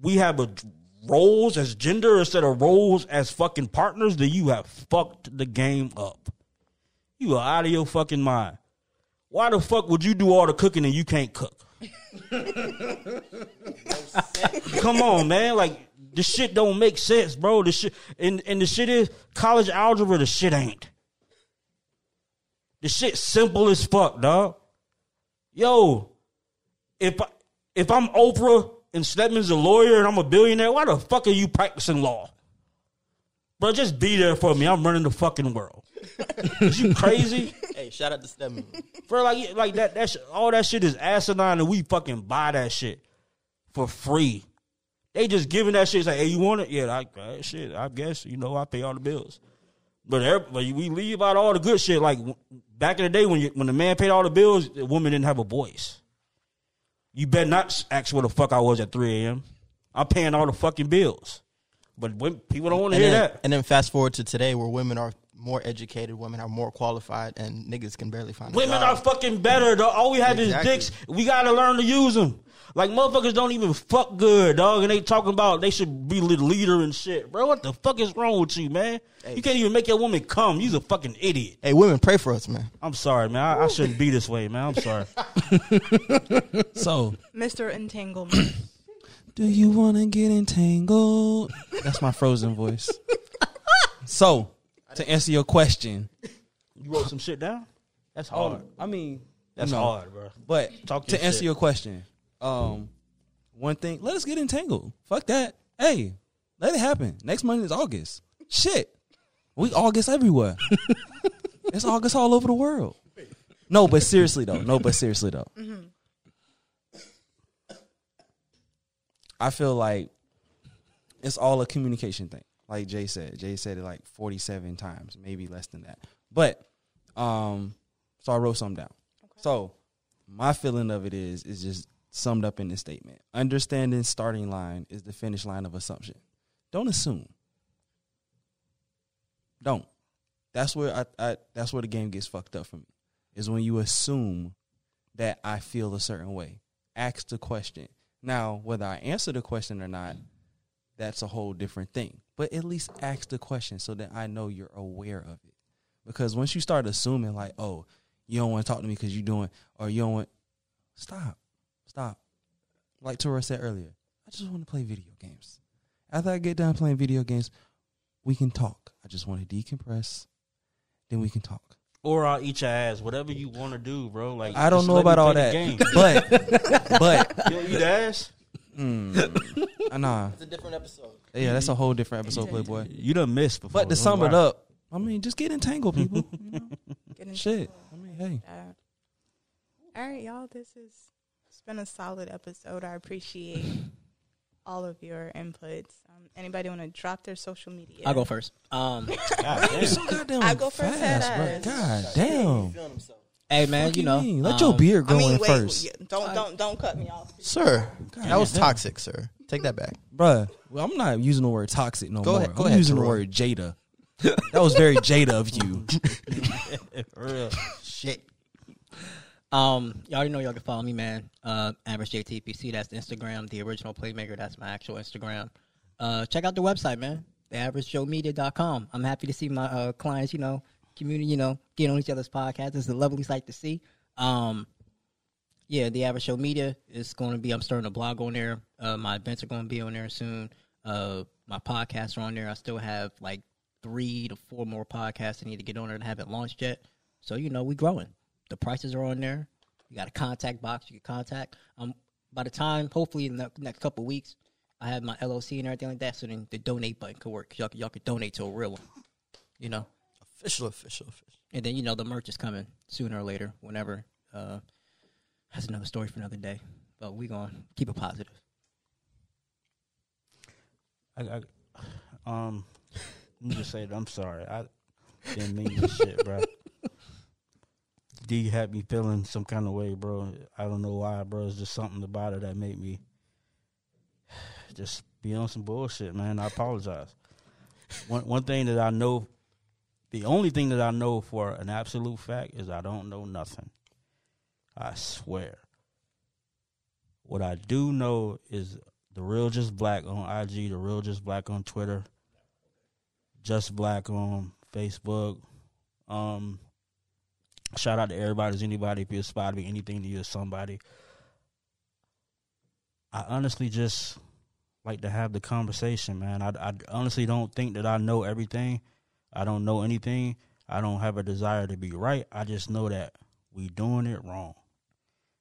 we have a roles as gender instead of roles as fucking partners, then you have fucked the game up. You are out of your fucking mind. Why the fuck would you do all the cooking and you can't cook? Come on, man. Like the shit don't make sense, bro. This shit and, and the shit is college algebra, the shit ain't. The shit simple as fuck, dog. Yo, if I, if I'm Oprah and Stedman's a lawyer and I'm a billionaire, why the fuck are you practicing law? Bro, just be there for me. I'm running the fucking world. Is you crazy? Hey, shout out to Stedman. Bro, like like that that shit, all that shit is asinine and we fucking buy that shit for free. They just giving that shit like, hey, you want it? Yeah, I, uh, shit, I guess, you know, I pay all the bills. But everybody, we leave out all the good shit. Like back in the day when you, when the man paid all the bills, the woman didn't have a voice. You better not ask where the fuck I was at 3 a.m. I'm paying all the fucking bills. But when, people don't want to hear then, that. and then fast forward to today where women are more educated, women are more qualified, and niggas can barely find Women are fucking better, dog. All we have Exactly. is dicks. We gotta learn to use them. Like motherfuckers don't even fuck good, dog, and they talking about they should be the leader and shit, bro. What the fuck is wrong with you, man? You can't even make your woman come. You's a fucking idiot. Hey, women, pray for us, man. I'm sorry, man. I, I shouldn't be this way, man. I'm sorry. So, Mr. Entanglement. do you want to get entangled? That's my frozen voice. So, to answer your question, You wrote some shit down. That's oh, hard. I mean, That's no. hard, bro. But Talk to your answer shit. your question, um, one thing, let us get entangled. Fuck that. Hey, let it happen. Next month is August. Shit, we August everywhere. it's August all over the world. No, but seriously though. No, but seriously though. I feel like it's all a communication thing. Like Jay said. Jay said it like 47 times, maybe less than that. But um so I wrote something down. So my feeling of it is is just summed up in this statement. Understanding starting line is the finish line of assumption. Don't assume. Don't. That's where I, I that's where the game gets fucked up for me. Is when you assume that I feel a certain way. Ask the question. Now, whether I answer the question or not, that's a whole different thing. But at least ask the question so that I know you're aware of it. Because once you start assuming, like, oh, you don't want to talk to me because you're doing, or you don't want, stop, stop. Like Tora said earlier, I just want to play video games. After I get done playing video games, we can talk. I just want to decompress, then we can talk. Or I'll eat your ass. Whatever you want to do, bro. Like I don't know about all that, but but you don't eat ass. Mm. Uh, nah, It's a different episode. yeah, that's a whole different episode, Playboy. You done missed before. But to sum it up, I mean, just get entangled, people. You know? Get into Shit. I mean, hey. that. All right, y'all. This is it's been a solid episode. I appreciate all of your inputs. Um, anybody want to drop their social media? I'll go first. Um, You're so goddamn I go first, fast, head ass. God damn. Hey man, Fuck you know, mean? let um, your beard I grow mean, in wait, first, yeah, don't don't don't cut me off. Sir, that was damn. toxic, sir. Take that back. Bruh, Well, I'm not using the word toxic no Go more. ahead- go I'm ahead, using the word Jada. that was very Jada of you. Real. Shit. Um, you already know y'all can follow me, man. Uh, average JTPC. That's Instagram. The original playmaker. That's my actual Instagram. Uh, check out the website, man. TheAverageJoeMedia.com. I'm happy to see my uh, clients, you know, community, you know, get on each other's podcasts. It's a lovely sight to see. Um, yeah, the Average Joe Media is going to be. I'm starting a blog on there. Uh, my events are going to be on there soon. Uh, my podcasts are on there. I still have like three to four more podcasts I need to get on there and haven't launched yet. So you know, we growing. The prices are on there. You got a contact box you can contact. Um, by the time, hopefully, in the next couple of weeks, I have my LLC and everything like that. So then the donate button could work. Y'all, y'all could donate to a real one. You know, Official, official, official. and then you know the merch is coming sooner or later, whenever. Uh, that's another story for another day. But we gonna keep it positive. I, I, um, let me just say that I'm sorry. I didn't mean this shit, bro. D had me feeling some kind of way, bro. I don't know why, bro. It's just something about it that made me just be on some bullshit, man. I apologize. One one thing that I know, the only thing that I know for an absolute fact is I don't know nothing. I swear. What I do know is the real just black on IG, the real just black on Twitter, just black on Facebook. Um, shout out to everybody, anybody if you aspire to be anything to you somebody. I honestly just like to have the conversation, man. I, I honestly don't think that I know everything. I don't know anything. I don't have a desire to be right. I just know that we doing it wrong.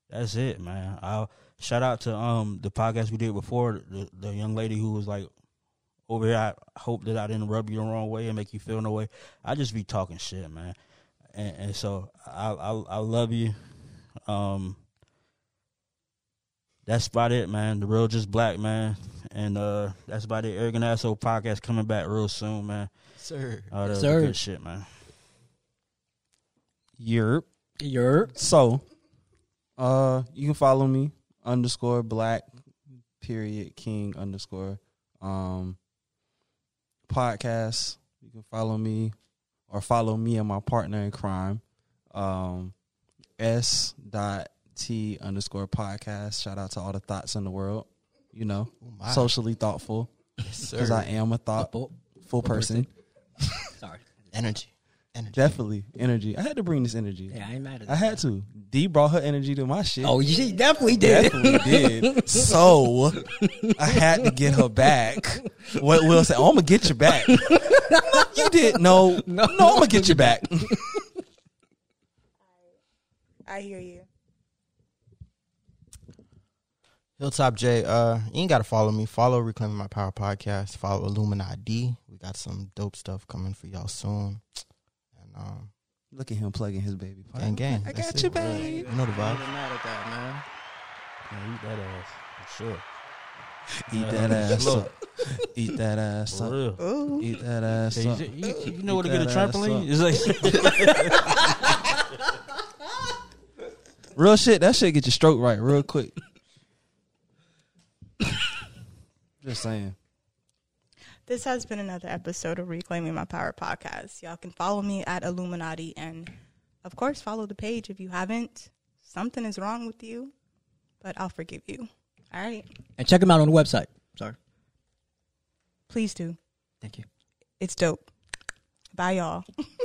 That's it, man. I'll shout out to um the podcast we did before the, the young lady who was like over here. I hope that I didn't rub you the wrong way and make you feel no way. I just be talking shit, man. And, and so I, I I love you. Um, that's about it, man. The real just black, man. And uh, that's about it. Arrogant asshole podcast coming back real soon, man. Sir. Uh, that's Sir. good shit, man. Yerp. You're So, uh, you can follow me underscore black period king underscore um podcast. You can follow me or follow me and my partner in crime. Um, s dot t underscore podcast. Shout out to all the thoughts in the world. You know, Oh socially thoughtful because sir. I am a thoughtful full person. sorry. Energy. Energy. Definitely energy. I had to bring this energy. Yeah, I ain't mad at I had to. D brought her energy to my shit. Oh, she definitely did. definitely did. So I had to get her back. What Will said, oh, I'm gonna get you back. no, you did. No, no, I'm gonna get you back. I hear you. Hilltop J, uh, you ain't gotta follow me. Follow Reclaiming My Power podcast. Follow Illuminati. We got some dope stuff coming for y'all soon. And um, Look at him plugging his baby. gang gang. I That's got it. you, babe. You know the vibe. I vibe. ain't mad at that, man. Man, eat that ass. For sure. Eat that ass up. Eat that ass For up. real. Ooh. Eat that ass You, up. you- you know where to get a that ass trampoline? up. It's like Real shit. That shit get your stroke right real quick. Just saying. This has been another episode of Reclaiming My Power podcast. Y'all can follow me at Illuminati and, of course, follow the page if you haven't. Something is wrong with you, but I'll forgive you. All right. And check him out on the website. Sorry. Please do. Thank you. It's dope. Bye, y'all.